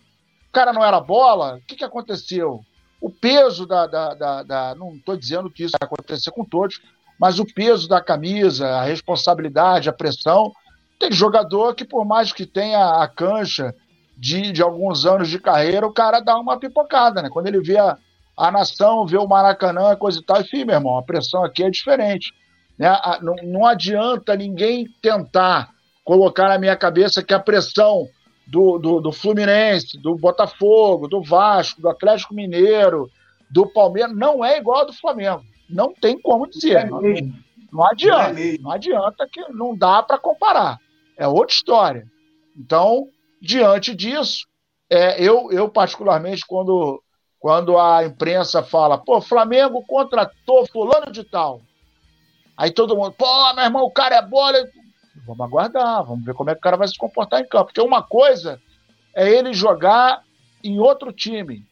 o cara não era bola? O que, que aconteceu? O peso da. da, da, da não estou dizendo que isso vai acontecer com todos, mas o peso da camisa, a responsabilidade, a pressão. Tem jogador que, por mais que tenha a cancha de, de alguns anos de carreira, o cara dá uma pipocada, né? Quando ele vê a, a nação, vê o Maracanã, coisa e tal, enfim, meu irmão, a pressão aqui é diferente. Né? Não, não adianta ninguém tentar colocar na minha cabeça que a pressão do, do, do, Fluminense, do Botafogo, do Vasco, do Atlético Mineiro, do Palmeiras, não é igual a do Flamengo. Não tem como dizer. É não, não, adianta. É não adianta que não dá para comparar. É outra história. Então, diante disso, é, eu, eu particularmente, quando, quando a imprensa fala, pô, Flamengo contratou fulano de tal. Aí todo mundo, pô, meu irmão, o cara é bola. Vamos aguardar, vamos ver como é que o cara vai se comportar em campo. Porque uma coisa é ele jogar em outro time,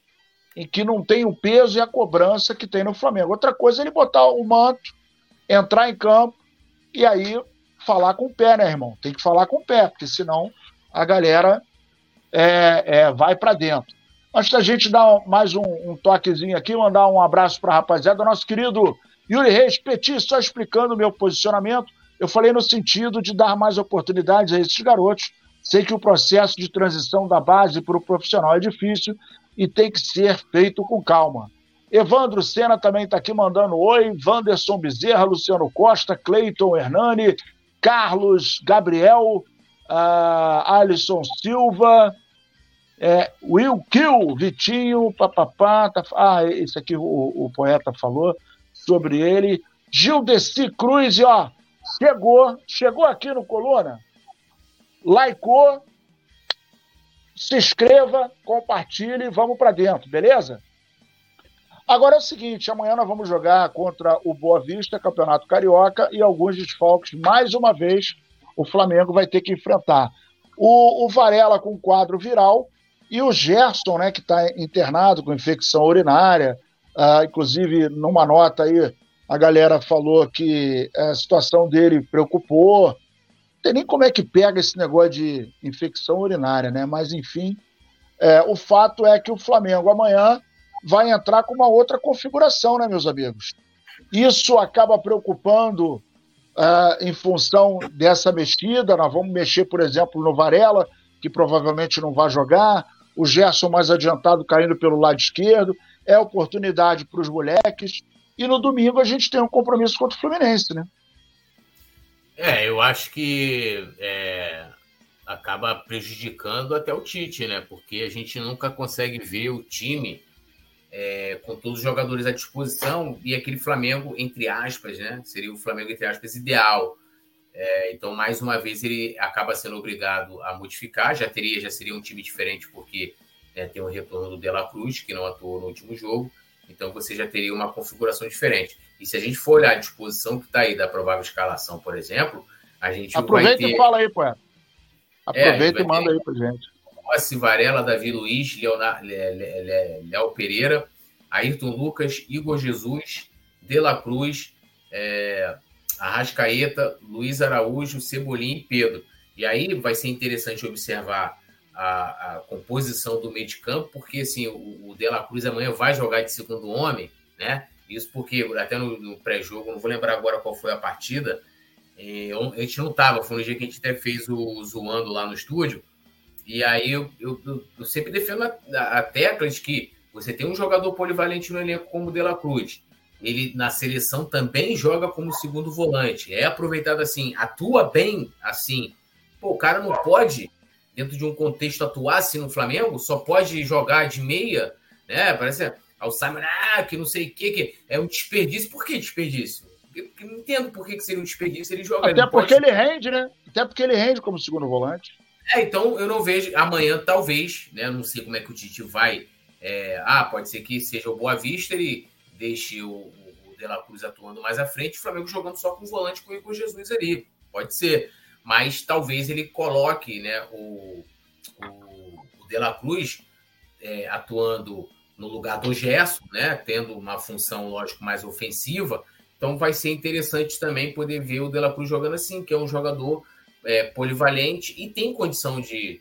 em que não tem o peso e a cobrança que tem no Flamengo. Outra coisa é ele botar o manto, entrar em campo e aí falar com o pé, né, irmão? Tem que falar com o pé, porque senão a galera é, é, vai para dentro. Antes da gente dar mais um, um toquezinho aqui, mandar um abraço para a rapaziada, nosso querido Yuri Reis Petit, só explicando o meu posicionamento. Eu falei no sentido de dar mais oportunidades a esses garotos. Sei que o processo de transição da base para o profissional é difícil e tem que ser feito com calma. Evandro Sena também está aqui mandando oi. Wanderson Bezerra, Luciano Costa, Cleiton Hernani, Carlos Gabriel, uh, Alisson Silva, é, Will Kill, Vitinho, papapá. Tá, ah, esse aqui o, o poeta falou sobre ele. Gildeci Cruz, ó, chegou, chegou aqui no Coluna, likeou, se inscreva, compartilhe, vamos para dentro, beleza? Agora é o seguinte, amanhã nós vamos jogar contra o Boa Vista, Campeonato Carioca, e alguns desfalques, mais uma vez, o Flamengo vai ter que enfrentar. O, o Varela com quadro viral e o Gerson, né, que está internado com infecção urinária, uh, inclusive numa nota aí a galera falou que a situação dele preocupou. Tem nem como é que pega esse negócio de infecção urinária, né? Mas enfim, é, o fato é que o Flamengo amanhã vai entrar com uma outra configuração, né, meus amigos? Isso acaba preocupando uh, em função dessa mexida. Nós vamos mexer, por exemplo, no Varela, que provavelmente não vai jogar, o Gerson mais adiantado caindo pelo lado esquerdo. É oportunidade para os moleques. E no domingo a gente tem um compromisso contra o Fluminense, né? É, eu acho que é, acaba prejudicando até o Tite, né? Porque a gente nunca consegue ver o time é, com todos os jogadores à disposição e aquele Flamengo, entre aspas, né? Seria o Flamengo, entre aspas, ideal. É, então, mais uma vez, ele acaba sendo obrigado a modificar. Já teria, já seria um time diferente, porque né, tem o retorno do De La Cruz, que não atuou no último jogo. Então você já teria uma configuração diferente. E se a gente for olhar a disposição que está aí da provável escalação, por exemplo, a gente Aproveita vai ter... e fala aí, poeta. Aproveita é, e manda aí para gente. Rossi, Varela, Davi Luiz, Leonardo, Léo Pereira, Ayrton Lucas, Igor Jesus, De La Cruz, é, Arrascaeta, Luiz Araújo, Cebolinha e Pedro. E aí vai ser interessante observar a, a, composição do meio de campo, porque assim, o, o De La Cruz amanhã vai jogar de segundo homem, né? Isso porque até no, no pré-jogo, não vou lembrar agora qual foi a partida, eu, a gente não tava, foi no dia que a gente até fez o zoando lá no estúdio, e aí eu, eu, eu sempre defendo a, a, tecla de que você tem um jogador polivalente no elenco como o De La Cruz, ele na seleção também joga como segundo volante, é aproveitado assim, atua bem assim, pô, o cara não pode dentro de um contexto atuasse no Flamengo, só pode jogar de meia, né? Parece Alzheimer, ah, que não sei o que, que é um desperdício. Por que desperdício? Eu não entendo por que seria um desperdício ele joga. Até ele porque pode... ele rende, né? Até porque ele rende como segundo volante. É, então eu não vejo. Amanhã, talvez, né? Não sei como é que o Tite vai. É... ah, pode ser que seja o Boa Vista, ele deixe o, o De La Cruz atuando mais à frente, o Flamengo jogando só com o volante com o Igor Jesus ali. Pode ser mas talvez ele coloque né, o, o, o De La Cruz é, atuando no lugar do Gerson, né, tendo uma função, lógico, mais ofensiva. Então vai ser interessante também poder ver o De La Cruz jogando assim, que é um jogador é, polivalente e tem condição de,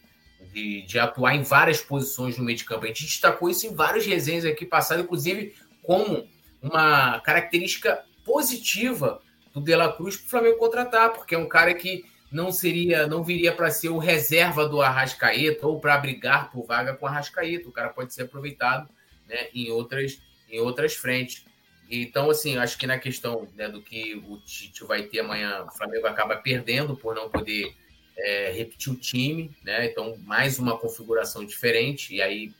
de, de, atuar em várias posições no meio de campo. A gente destacou isso em várias resenhas aqui passadas, inclusive como uma característica positiva do De La Cruz para o Flamengo contratar, porque é um cara que não seria, não viria para ser o reserva do Arrascaeta ou para brigar por vaga com o Arrascaeta. O cara pode ser aproveitado né, em, outras, em outras frentes. Então, assim, acho que na questão né, do que o Tite vai ter amanhã, o Flamengo acaba perdendo por não poder é, repetir o time, né? Então, mais uma configuração diferente, e aí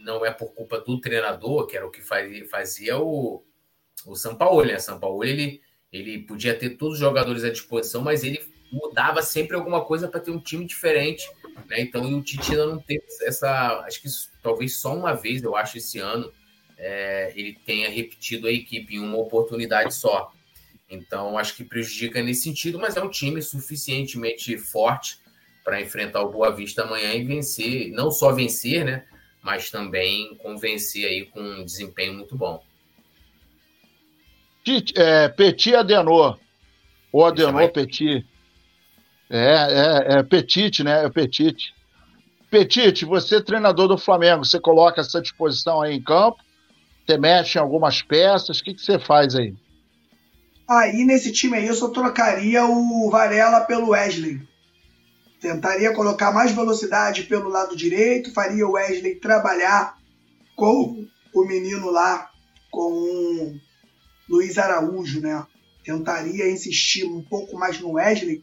não é por culpa do treinador, que era o que fazia, fazia o, o São Paulo, né? São Paulo ele, ele podia ter todos os jogadores à disposição, mas ele mudava sempre alguma coisa para ter um time diferente. Né? Então, e o Tite ainda não teve essa. Acho que isso, talvez só uma vez, eu acho, esse ano, é, ele tenha repetido a equipe em uma oportunidade só. Então, acho que prejudica nesse sentido, mas é um time suficientemente forte para enfrentar o Boa Vista amanhã e vencer, não só vencer, né? Mas também convencer aí com um desempenho muito bom. É, Petit Adenor. Ou Adenor Petit. É, é, é Petite, né? É Petite. Petite, você treinador do Flamengo, você coloca essa disposição aí em campo? Você mexe em algumas peças? O que, que você faz aí? Aí nesse time aí eu só trocaria o Varela pelo Wesley. Tentaria colocar mais velocidade pelo lado direito, faria o Wesley trabalhar com o menino lá com Luiz Araújo, né? Tentaria insistir um pouco mais no Wesley,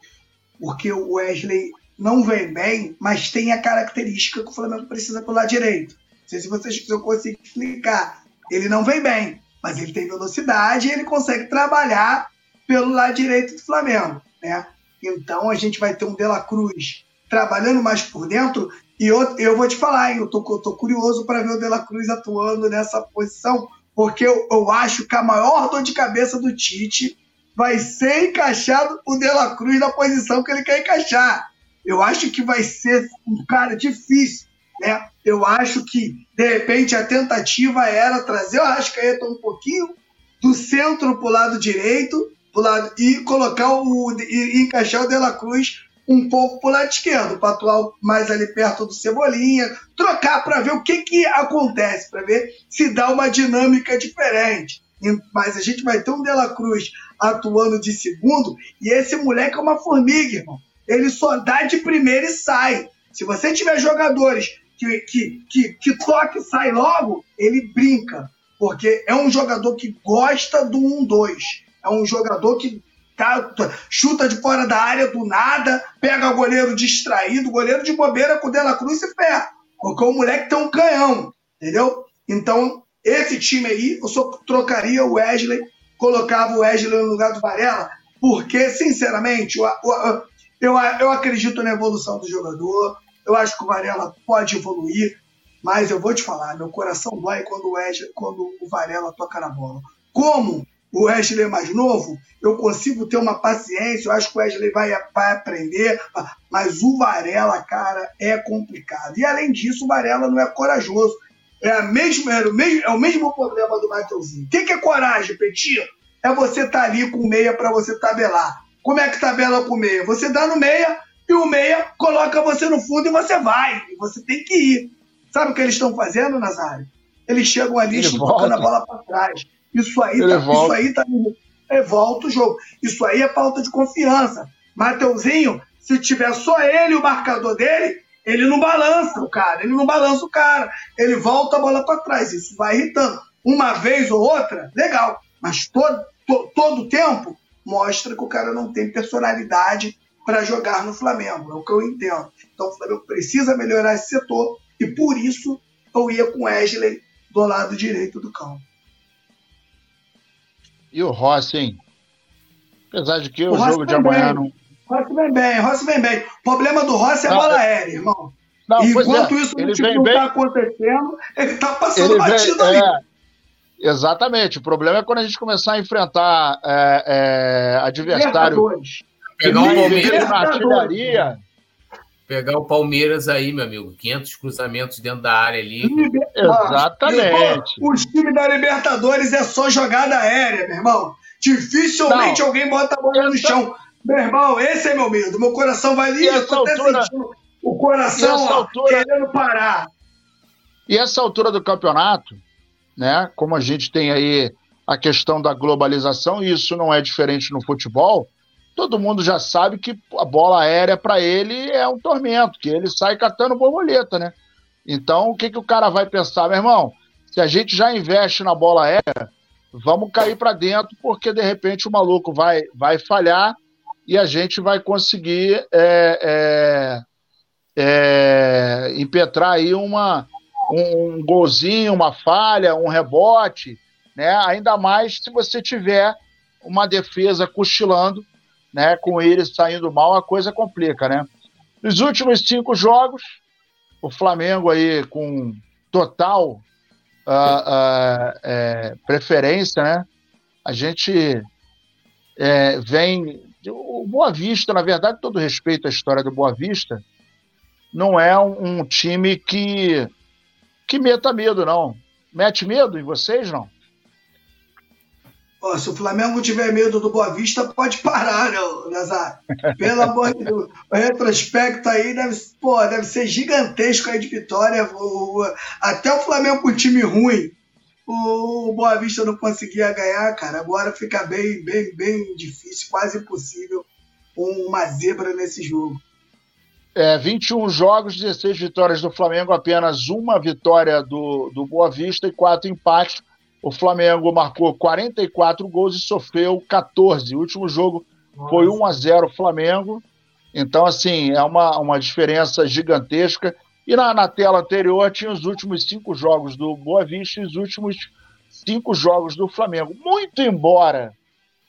porque o Wesley não vem bem, mas tem a característica que o Flamengo precisa pelo lado direito. Não sei se vocês se eu explicar. Ele não vem bem, mas ele tem velocidade e ele consegue trabalhar pelo lado direito do Flamengo, né? Então a gente vai ter um De La Cruz trabalhando mais por dentro e eu, eu vou te falar, hein, eu tô, eu tô curioso para ver o De La Cruz atuando nessa posição, porque eu, eu acho que a maior dor de cabeça do Tite vai ser encaixado o De La Cruz na posição que ele quer encaixar. Eu acho que vai ser um cara difícil, né? Eu acho que, de repente, a tentativa era trazer o Arrascaeta um pouquinho do centro para o lado direito pro lado, e colocar o. e encaixar o De La Cruz um pouco para o lado esquerdo, para atuar mais ali perto do Cebolinha, trocar para ver o que, que acontece, para ver se dá uma dinâmica diferente. Mas a gente vai ter um De La Cruz atuando de segundo, e esse moleque é uma formiga, irmão. Ele só dá de primeira e sai. Se você tiver jogadores que, que, que, que toque e sai logo, ele brinca. Porque é um jogador que gosta do 1-2. É um jogador que tá, chuta de fora da área do nada, pega o goleiro distraído, goleiro de bobeira com o Dela Cruz e pé. Porque o moleque tem um canhão, entendeu? Então, esse time aí, eu só trocaria o Wesley, colocava o Wesley no lugar do Varela, porque, sinceramente, eu, eu, eu acredito na evolução do jogador, eu acho que o Varela pode evoluir, mas eu vou te falar, meu coração dói quando o, Wesley, quando o Varela toca na bola. Como o Wesley é mais novo, eu consigo ter uma paciência, eu acho que o Wesley vai, vai aprender, mas o Varela, cara, é complicado. E além disso, o Varela não é corajoso. É, a mesma, é, o, mesmo, é o mesmo problema do Mateuzinho. O que, que é coragem, Petinho? É você estar tá ali com meia para você tabelar. Como é que tabela com meia? Você dá no meia e o meia coloca você no fundo e você vai. E você tem que ir. Sabe o que eles estão fazendo, Nazário? Eles chegam ali e tocando a bola para trás. Isso aí, tá, isso aí tá, é, volta o jogo. Isso aí é falta de confiança. Mateuzinho, se tiver só ele o marcador dele, ele não balança o cara, ele não balança o cara, ele volta a bola para trás. Isso vai irritando. Uma vez ou outra, legal, mas todo, to, todo tempo mostra que o cara não tem personalidade para jogar no Flamengo, é o que eu entendo. Então o Flamengo precisa melhorar esse setor e por isso eu ia com Wesley do lado direito do campo. E o Rossi, hein? Apesar de que o, o jogo de amanhã bem. não. Rossi vem bem, Rossi vem bem. O problema do Rossi é a bola é- aérea, irmão. Não, e enquanto é, isso ele não está acontecendo, ele está passando ele batido vem, ali. É, exatamente. O problema é quando a gente começar a enfrentar é, é adversários. Pegar um Palmeiras na artilharia. Pegar o Palmeiras aí, meu amigo. 500 cruzamentos dentro da área ali. Exatamente. O time da Libertadores é só jogada aérea, meu irmão. Dificilmente Não. alguém bota a bola no chão. Meu irmão, esse é meu medo. Meu coração vai ali, eu tô altura... o coração ó, altura... querendo parar. E essa altura do campeonato, né? Como a gente tem aí a questão da globalização, e isso não é diferente no futebol, todo mundo já sabe que a bola aérea para ele é um tormento, que ele sai catando borboleta, né? Então, o que, que o cara vai pensar, meu irmão? Se a gente já investe na bola aérea, vamos cair para dentro, porque de repente o maluco vai, vai falhar e a gente vai conseguir é, é, é, impetrar aí uma, um, golzinho, uma falha, um rebote, né? Ainda mais se você tiver uma defesa cochilando né? Com eles saindo mal, a coisa complica, né? Nos últimos cinco jogos, o Flamengo aí com total uh, uh, é, preferência, né? A gente é, vem. O Boa Vista, na verdade, todo respeito à história do Boa Vista, não é um, um time que, que meta medo, não. Mete medo em vocês, não? se o Flamengo tiver medo do Boa Vista, pode parar, né, Nazário? Pelo amor de Deus. O retrospecto aí deve, pô, deve ser gigantesco aí de vitória. Até o Flamengo com time ruim, o Boa Vista não conseguia ganhar, cara. Agora fica bem, bem, bem difícil, quase impossível uma zebra nesse jogo. É, 21 jogos, 16 vitórias do Flamengo, apenas uma vitória do, do Boa Vista e quatro empates o Flamengo marcou 44 gols e sofreu 14. O último jogo Nossa. foi 1 a 0 Flamengo. Então, assim, é uma, uma diferença gigantesca. E na, na tela anterior tinha os últimos cinco jogos do Boa Vista e os últimos cinco jogos do Flamengo. Muito embora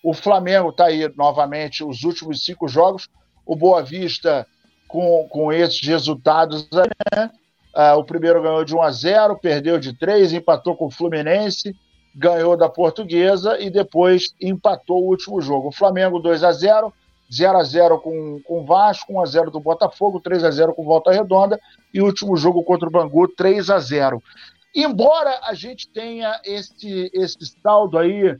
o Flamengo está aí novamente os últimos cinco jogos, o Boa Vista com, com esses resultados, né? Uh, o primeiro ganhou de 1 a 0, perdeu de 3, empatou com o Fluminense, ganhou da Portuguesa e depois empatou o último jogo. O Flamengo 2 a 0, 0 a 0 com, com o Vasco, 1 a 0 do Botafogo, 3 a 0 com Volta Redonda e último jogo contra o Bangu 3 a 0. Embora a gente tenha esse, esse saldo aí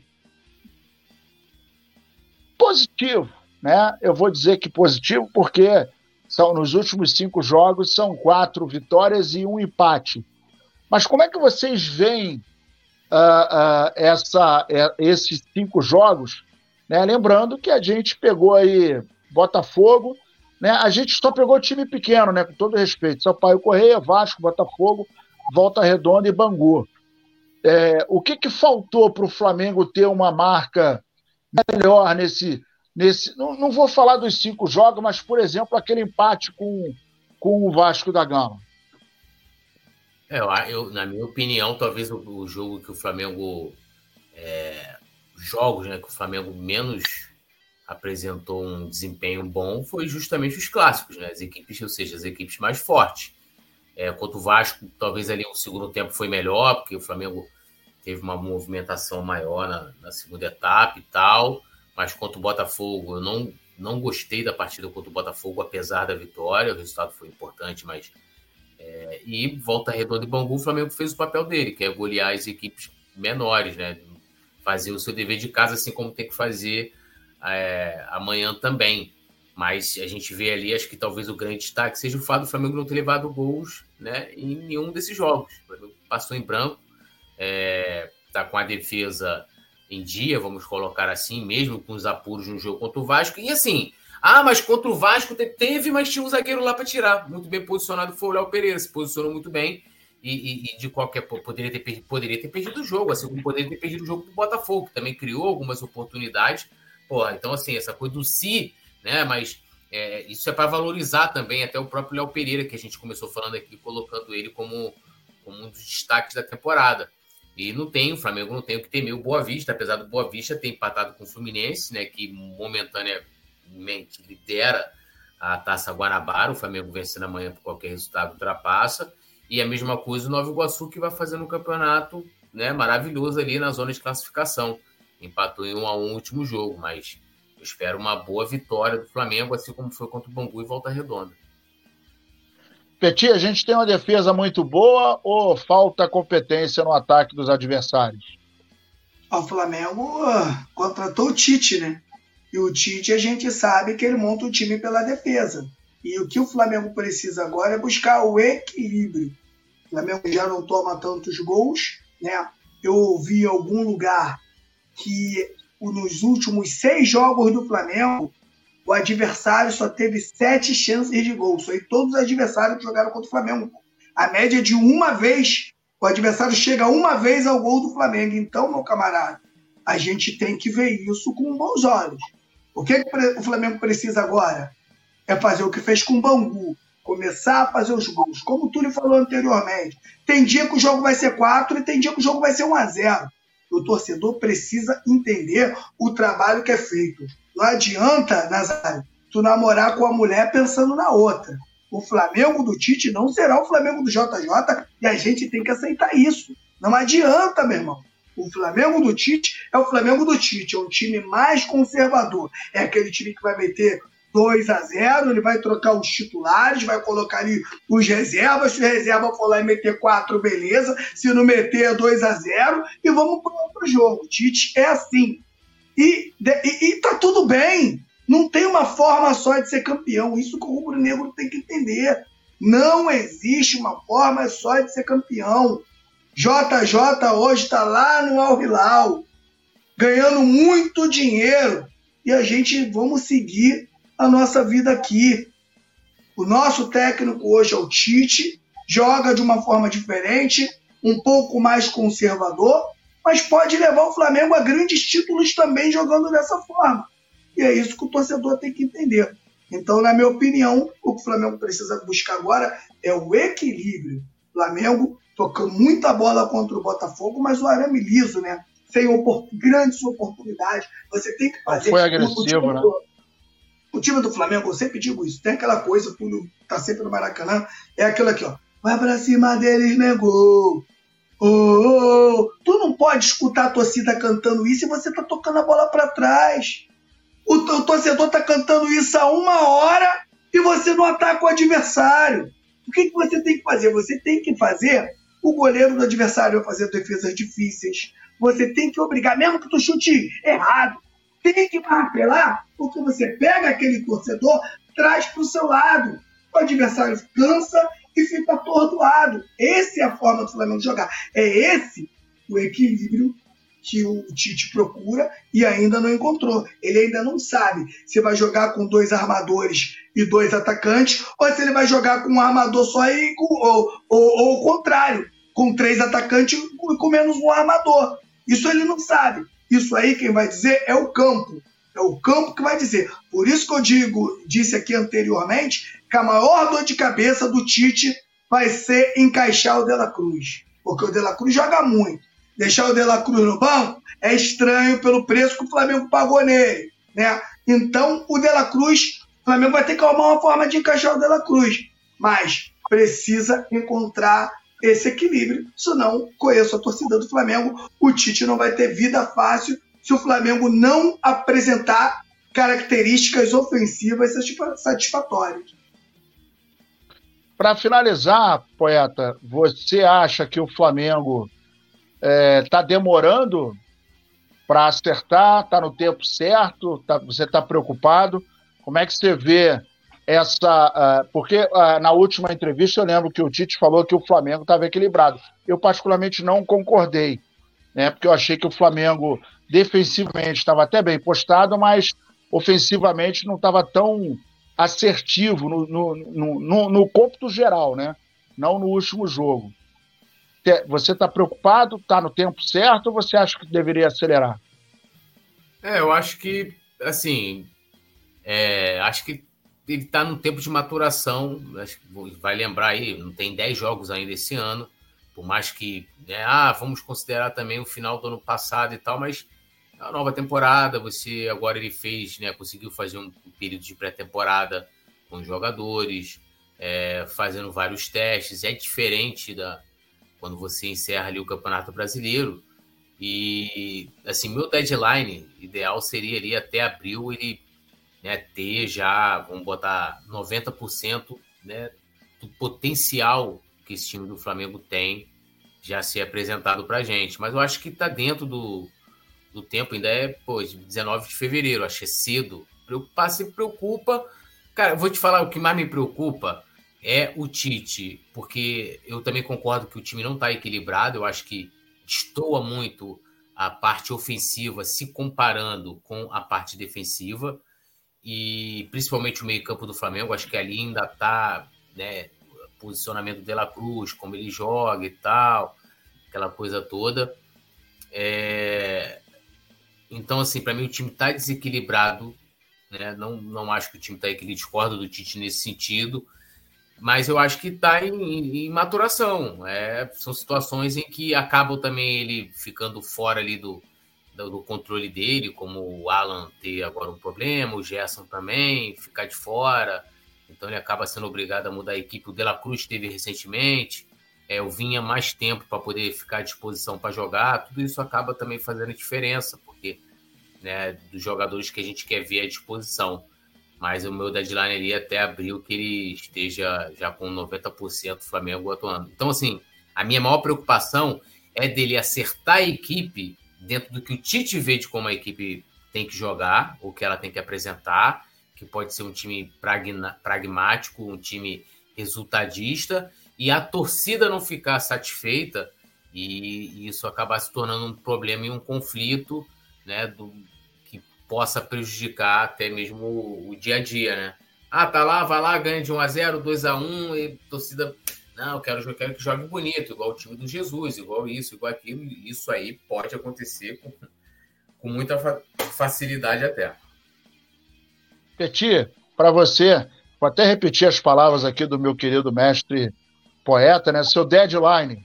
positivo, né? Eu vou dizer que positivo porque são nos últimos cinco jogos são quatro vitórias e um empate. Mas como é que vocês veem uh, uh, essa, uh, esses cinco jogos? Né? Lembrando que a gente pegou aí Botafogo, né? A gente só pegou time pequeno, né? Com todo respeito, Sampaio Correia, Vasco, Botafogo, Volta Redonda e Bangu. É, o que, que faltou para o Flamengo ter uma marca melhor nesse, nesse. Não, não vou falar dos cinco jogos, mas, por exemplo, aquele empate com, com o Vasco da Gama. É, eu, na minha opinião, talvez o, o jogo que o Flamengo. É, jogos né, que o Flamengo menos apresentou um desempenho bom foi justamente os clássicos, né? As equipes, ou seja, as equipes mais fortes. É, contra o Vasco, talvez ali o segundo tempo foi melhor, porque o Flamengo teve uma movimentação maior na, na segunda etapa e tal. Mas contra o Botafogo, eu não, não gostei da partida contra o Botafogo, apesar da vitória. O resultado foi importante, mas. É, e volta redonda e Bangu, o Flamengo fez o papel dele, que é golear as equipes menores, né? Fazer o seu dever de casa, assim como tem que fazer é, amanhã também. Mas a gente vê ali, acho que talvez o grande destaque seja o fato do Flamengo não ter levado gols né, em nenhum desses jogos. Passou em branco, é, tá com a defesa em dia, vamos colocar assim, mesmo com os apuros no jogo contra o Vasco. E assim, ah, mas contra o Vasco teve, mas tinha um zagueiro lá para tirar. Muito bem posicionado foi o Léo Pereira, se posicionou muito bem. E, e, de qualquer poderia ter, perdido, poderia ter perdido o jogo, assim como poderia ter perdido o jogo pro Botafogo, que também criou algumas oportunidades. Porra, então assim, essa coisa do si né? Mas é, isso é para valorizar também até o próprio Léo Pereira, que a gente começou falando aqui, colocando ele como, como um dos destaques da temporada. E não tem, o Flamengo não tem o que temer o Boa Vista, apesar do Boa Vista ter empatado com o Fluminense, né? Que momentaneamente lidera a Taça Guanabara. O Flamengo vencendo amanhã por qualquer resultado ultrapassa. E a mesma coisa o Nova Iguaçu, que vai fazer um campeonato né, maravilhoso ali na zona de classificação. Empatou em um a um último jogo, mas espero uma boa vitória do Flamengo, assim como foi contra o Bangu e Volta Redonda. Petit, a gente tem uma defesa muito boa ou falta competência no ataque dos adversários? O Flamengo ah, contratou o Tite, né? E o Tite a gente sabe que ele monta o time pela defesa. E o que o Flamengo precisa agora é buscar o equilíbrio. O Flamengo já não toma tantos gols, né? Eu ouvi em algum lugar que nos últimos seis jogos do Flamengo, o adversário só teve sete chances de gol. Foi todos os adversários que jogaram contra o Flamengo. A média de uma vez, o adversário chega uma vez ao gol do Flamengo. Então, meu camarada, a gente tem que ver isso com bons olhos. O que, que o Flamengo precisa agora? É fazer o que fez com o Bangu. Começar a fazer os gols. Como o Túlio falou anteriormente. Tem dia que o jogo vai ser 4 e tem dia que o jogo vai ser 1 a 0 o torcedor precisa entender o trabalho que é feito. Não adianta, Nazário, tu namorar com a mulher pensando na outra. O Flamengo do Tite não será o Flamengo do JJ e a gente tem que aceitar isso. Não adianta, meu irmão. O Flamengo do Tite é o Flamengo do Tite, é um time mais conservador. É aquele time que vai meter 2 a 0 ele vai trocar os titulares, vai colocar ali os reservas. Se o reserva for lá e meter 4, beleza. Se não meter, 2 a 0 e vamos para outro jogo. Tite é assim. E, e, e tá tudo bem. Não tem uma forma só de ser campeão. Isso que o Rubro Negro tem que entender. Não existe uma forma só de ser campeão. JJ hoje está lá no Al Hilal, ganhando muito dinheiro. E a gente vamos seguir a nossa vida aqui. O nosso técnico hoje é o Tite, joga de uma forma diferente, um pouco mais conservador, mas pode levar o Flamengo a grandes títulos também jogando dessa forma. E é isso que o torcedor tem que entender. Então, na minha opinião, o que o Flamengo precisa buscar agora é o equilíbrio. O Flamengo tocando muita bola contra o Botafogo, mas o arame liso, né? Sem opor grandes oportunidades. Você tem que fazer. Foi agressivo, o, né? O time do Flamengo, eu sempre digo isso, tem aquela coisa, o Túlio tá sempre no Maracanã, é aquilo aqui, ó. Vai pra cima deles, negou. Oh, oh, oh. Tu não pode escutar a torcida cantando isso e você tá tocando a bola para trás. O, o torcedor tá cantando isso há uma hora e você não ataca o adversário. O que, que você tem que fazer? Você tem que fazer o goleiro do adversário fazer defesas difíceis. Você tem que obrigar, mesmo que tu chute errado, tem que apelar, porque você pega aquele torcedor, traz para o seu lado. O adversário cansa e fica atordoado. Essa é a forma do Flamengo jogar. É esse o equilíbrio que o Tite procura e ainda não encontrou. Ele ainda não sabe se vai jogar com dois armadores e dois atacantes ou se ele vai jogar com um armador só e com, ou, ou, ou o contrário, com três atacantes e com menos um armador. Isso ele não sabe. Isso aí quem vai dizer é o campo. É o campo que vai dizer. Por isso que eu digo, disse aqui anteriormente, que a maior dor de cabeça do Tite vai ser encaixar o De La Cruz. Porque o De La Cruz joga muito. Deixar o De La Cruz no banco é estranho pelo preço que o Flamengo pagou nele. Né? Então, o De La Cruz, o Flamengo vai ter que arrumar uma forma de encaixar o De La Cruz. Mas precisa encontrar esse equilíbrio, senão conheço a torcida do Flamengo, o Tite não vai ter vida fácil se o Flamengo não apresentar características ofensivas satisfatórias. Para finalizar, poeta, você acha que o Flamengo está é, tá demorando para acertar? Está no tempo certo? Tá, você está preocupado? Como é que você vê essa. Uh, porque uh, na última entrevista eu lembro que o Tite falou que o Flamengo estava equilibrado. Eu, particularmente, não concordei, né? Porque eu achei que o Flamengo defensivamente estava até bem postado, mas ofensivamente não estava tão assertivo no, no, no, no, no cômputo geral, né? Não no último jogo. Você está preocupado? Está no tempo certo ou você acha que deveria acelerar? É, eu acho que, assim, é, acho que ele está no tempo de maturação, acho que vai lembrar aí, não tem 10 jogos ainda esse ano, por mais que, né, ah, vamos considerar também o final do ano passado e tal, mas é a nova temporada, você agora ele fez, né, conseguiu fazer um período de pré-temporada com os jogadores, é, fazendo vários testes, é diferente da quando você encerra ali o Campeonato Brasileiro, e assim, meu deadline ideal seria ali até abril ele né, ter já, vamos botar 90% né, do potencial que esse time do Flamengo tem já ser apresentado para gente. Mas eu acho que está dentro do, do tempo, ainda é pô, 19 de fevereiro, que é cedo. Preocupar se preocupa. Cara, eu vou te falar, o que mais me preocupa é o Tite, porque eu também concordo que o time não está equilibrado, eu acho que destoa muito a parte ofensiva se comparando com a parte defensiva e principalmente o meio-campo do Flamengo, acho que ali ainda tá, né, posicionamento de La Cruz, como ele joga e tal, aquela coisa toda. É... Então, assim, para mim o time tá desequilibrado, né? Não, não acho que o time tá equilibrado, discordo do Tite nesse sentido, mas eu acho que tá em, em maturação. É, são situações em que acabam também ele ficando fora ali do, do, controle dele, como o Alan ter agora um problema, o Gerson também ficar de fora, então ele acaba sendo obrigado a mudar a equipe. O De La Cruz teve recentemente, é, o Vinha mais tempo para poder ficar à disposição para jogar, tudo isso acaba também fazendo diferença, porque né, dos jogadores que a gente quer ver à disposição. Mas o meu deadline ali até abril que ele esteja já com 90% do Flamengo atuando. Então, assim, a minha maior preocupação é dele acertar a equipe dentro do que o Tite vê de como a equipe tem que jogar, o que ela tem que apresentar, que pode ser um time pragmático, um time resultadista, e a torcida não ficar satisfeita e, isso acabar se tornando um problema e um conflito, né, do, que possa prejudicar até mesmo o, o, dia a dia, né? Ah, tá lá, vai lá, ganha de 1 a 0, 2 a 1 e torcida Não, eu quero, eu quero que jogue bonito, igual o time do Jesus, igual isso, igual aquilo. Isso aí pode acontecer com, com muita fa facilidade até. Peti, para você, vou até repetir as palavras aqui do meu querido mestre poeta, né? Seu deadline.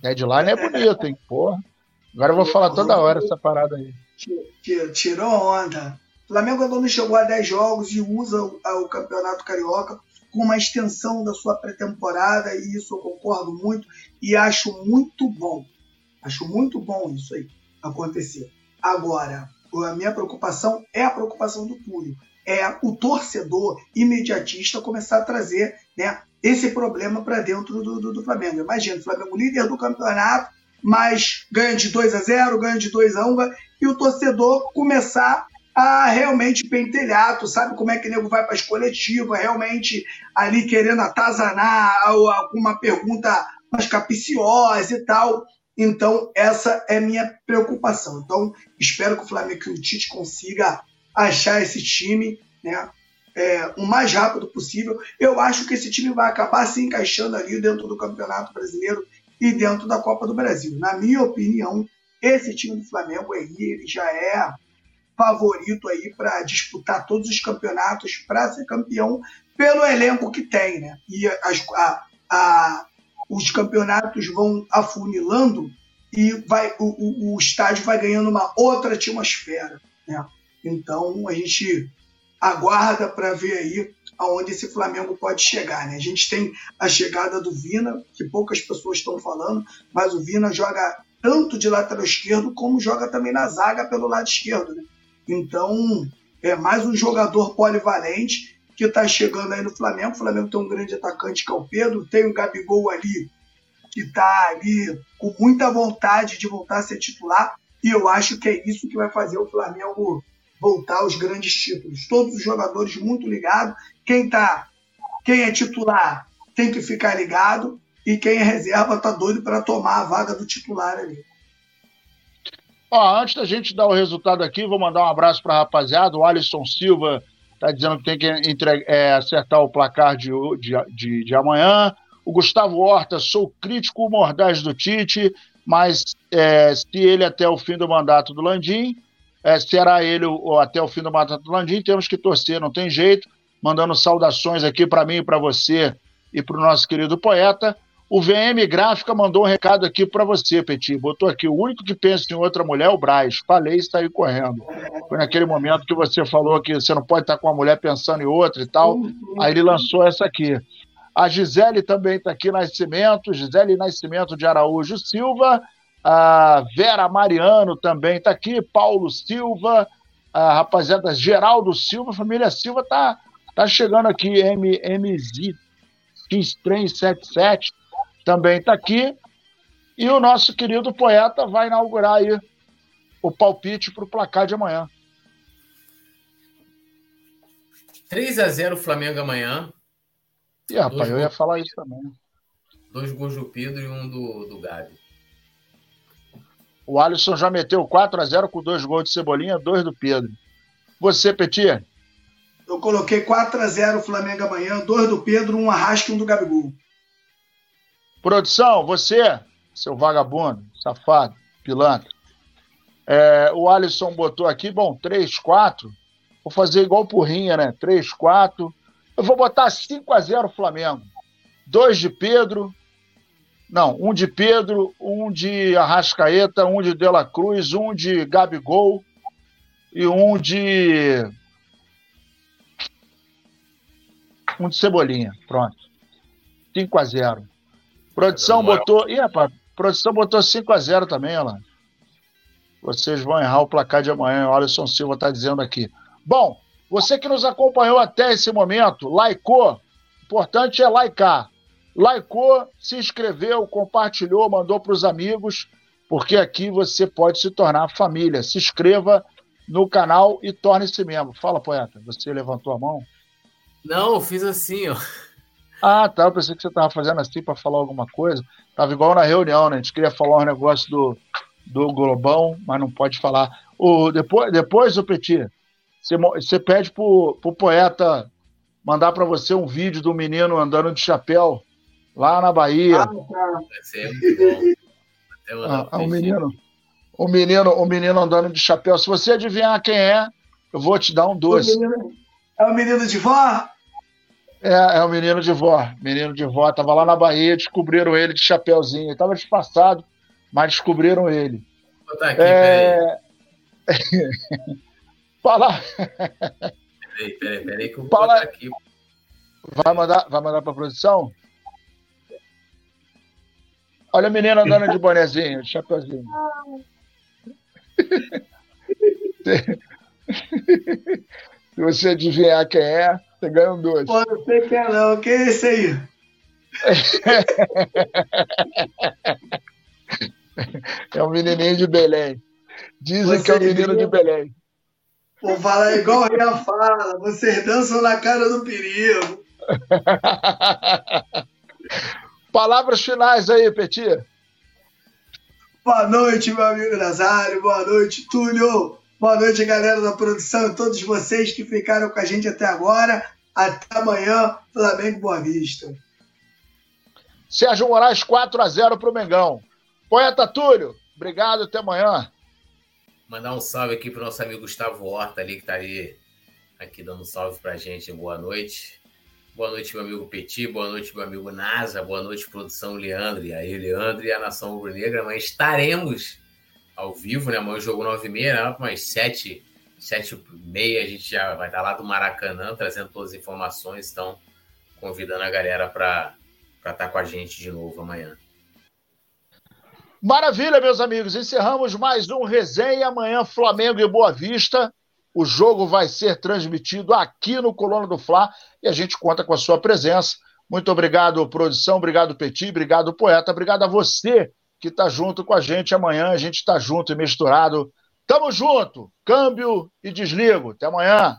Deadline é bonito, hein? Porra. Agora eu vou falar toda hora essa parada aí. Tirou onda. O Flamengo ainda não chegou a 10 jogos e usa o, o Campeonato Carioca com uma extensão da sua pré-temporada, e isso eu concordo muito e acho muito bom. Acho muito bom isso aí acontecer. Agora, a minha preocupação é a preocupação do público. É o torcedor imediatista começar a trazer né, esse problema para dentro do, do, do, Flamengo. Imagina, o Flamengo líder do campeonato, mas ganha de 2 a 0, ganha de 2 a 1, e o torcedor começar a realmente pentelhar, tu sabe como é que o nego vai para as coletivas, realmente ali querendo atazanar alguma pergunta mais capiciosa e tal. Então, essa é minha preocupação. Então, espero que o Flamengo e o Tite consiga achar esse time né, é, o mais rápido possível. Eu acho que esse time vai acabar se encaixando ali dentro do Campeonato Brasileiro e dentro da Copa do Brasil. Na minha opinião, esse time do Flamengo aí ele já é favorito aí para disputar todos os campeonatos, para ser campeão pelo elenco que tem, né? E as, a, a, os campeonatos vão afunilando e vai, o, o, o, estádio vai ganhando uma outra atmosfera, né? Então a gente aguarda para ver aí aonde esse Flamengo pode chegar, né? A gente tem a chegada do Vina, que poucas pessoas estão falando, mas o Vina joga tanto de lateral esquerdo como joga também na zaga pelo lado esquerdo, né? Então, é mais um jogador polivalente que está chegando aí no Flamengo. O Flamengo tem um grande atacante que é o Pedro, tem o Gabigol ali que está ali com muita vontade de voltar a ser titular. E eu acho que é isso que vai fazer o Flamengo voltar aos grandes títulos. Todos os jogadores muito ligados. Quem tá, quem é titular tem que ficar ligado e quem é reserva tá doido para tomar a vaga do titular ali. Ó, antes da gente dar o resultado aqui, vou mandar um abraço para a rapaziada. O Alisson Silva está dizendo que tem que entre, é, acertar o placar de, de, de, de, amanhã. O Gustavo Horta, sou crítico mordaz do Tite, mas é, se ele até o fim do mandato do Landim, é, será ele o, até o fim do mandato do Landim, temos que torcer, não tem jeito. Mandando saudações aqui para mim para você e para o nosso querido poeta. O VM Gráfica mandou um recado aqui para você, Petit. Botou aqui: o único que pensa em outra mulher é o Braz. Falei e saiu correndo. Foi naquele momento que você falou que você não pode estar com uma mulher pensando em outra e tal. Aí ele lançou essa aqui. A Gisele também está aqui, Nascimento. Gisele Nascimento de Araújo Silva. A Vera Mariano também está aqui. Paulo Silva. A rapaziada Geraldo Silva. família Silva está tá chegando aqui. MMZ X377 também está aqui. E o nosso querido poeta vai inaugurar aí o palpite para o placar de amanhã. 3 a 0 Flamengo amanhã. E, rapaz, eu ia falar isso também. Dois gols do Pedro e um do, do Gabi. O Alisson já meteu 4 a 0 com dois gols de Cebolinha, dois do Pedro. Você, Petir? Eu coloquei 4 a 0 Flamengo amanhã, dois do Pedro, um Arrasca e um do Gabigol. Produção, você, seu vagabundo, safado, pilantra. É, o Alisson botou aqui, bom, 3, 4. Vou fazer igual Porrinha, né? 3, 4. Eu vou botar 5 a 0 Flamengo. Dois de Pedro. Não, um de Pedro, um de Arrascaeta, um de Dela Cruz, um de Gabigol e um de. Um de Cebolinha. Pronto. 5 a 0 Produção botou. Ih, rapaz, produção botou 5x0 também, olha lá. Vocês vão errar o placar de amanhã, o Alisson Silva está dizendo aqui. Bom, você que nos acompanhou até esse momento, likeou. Importante é likear. Likeou, se inscreveu, compartilhou, mandou para os amigos, porque aqui você pode se tornar família. Se inscreva no canal e torne-se membro. Fala, poeta, você levantou a mão? Não, eu fiz assim, ó. Ah, tá. Eu pensei que você tava fazendo assim para falar alguma coisa. Tava igual na reunião, né? A gente queria falar um negócio do, do Globão, mas não pode falar. O, depois, depois o Petit, você, você pede pro, pro poeta mandar para você um vídeo do menino andando de chapéu Lá na Bahia. Ah, tá. Ah, ah, o menino, o menino, o menino andando de chapéu. Se você adivinhar quem é, eu vou te dar um doce. é o menino de vó? É, é o menino de vó. Menino de vó. Tava lá na Bahia, descobriram ele de chapéuzinho. Ele tava disfarçado, mas descobriram ele. Vou botar aqui, é... peraí. Fala. Peraí, peraí, peraí que eu vou Fala... botar aqui. Vai mandar, vai mandar pra produção? Olha a menina andando de bonezinho, de chapeuzinho. Se você adivinhar quem é, você ganha um dois. Pô, não sei quem é não. Quem é esse aí? é um menininho de Belém. Dizem você que é o um menino de Belém. Vou falar igual o Ria fala. Vocês dançam na cara do perigo. Palavras finais aí, Petit. Boa noite, meu amigo Nazário. Boa noite, Túlio. Boa noite, galera da produção e todos vocês que ficaram com a gente até agora. Até amanhã, Flamengo Boa Vista. Sérgio Moraes 4 a 0 para o Mengão. Poeta Túlio, obrigado, até amanhã. Mandar um salve aqui para o nosso amigo Gustavo Horta ali, que está aí aqui dando um salve para a gente. Boa noite. Boa noite, meu amigo Petit. Boa noite, meu amigo Nasa. Boa noite, produção Leandro. E aí, Leandro e a Nação Rubro-Negra. Mas estaremos ao vivo, né? Amanhã jogo 9h30, né? mas 7 7 e meia a gente já vai estar lá do Maracanã trazendo todas as informações. Então, convidando a galera para estar com a gente de novo amanhã. Maravilha, meus amigos. Encerramos mais um resenha. Amanhã, Flamengo e Boa Vista. O jogo vai ser transmitido aqui no Coluna do Fla e a gente conta com a sua presença. Muito obrigado, produção. Obrigado, Petit. Obrigado, poeta. Obrigado a você que está junto com a gente. Amanhã a gente está junto e misturado. Tamo junto. Câmbio e desligo. Até amanhã.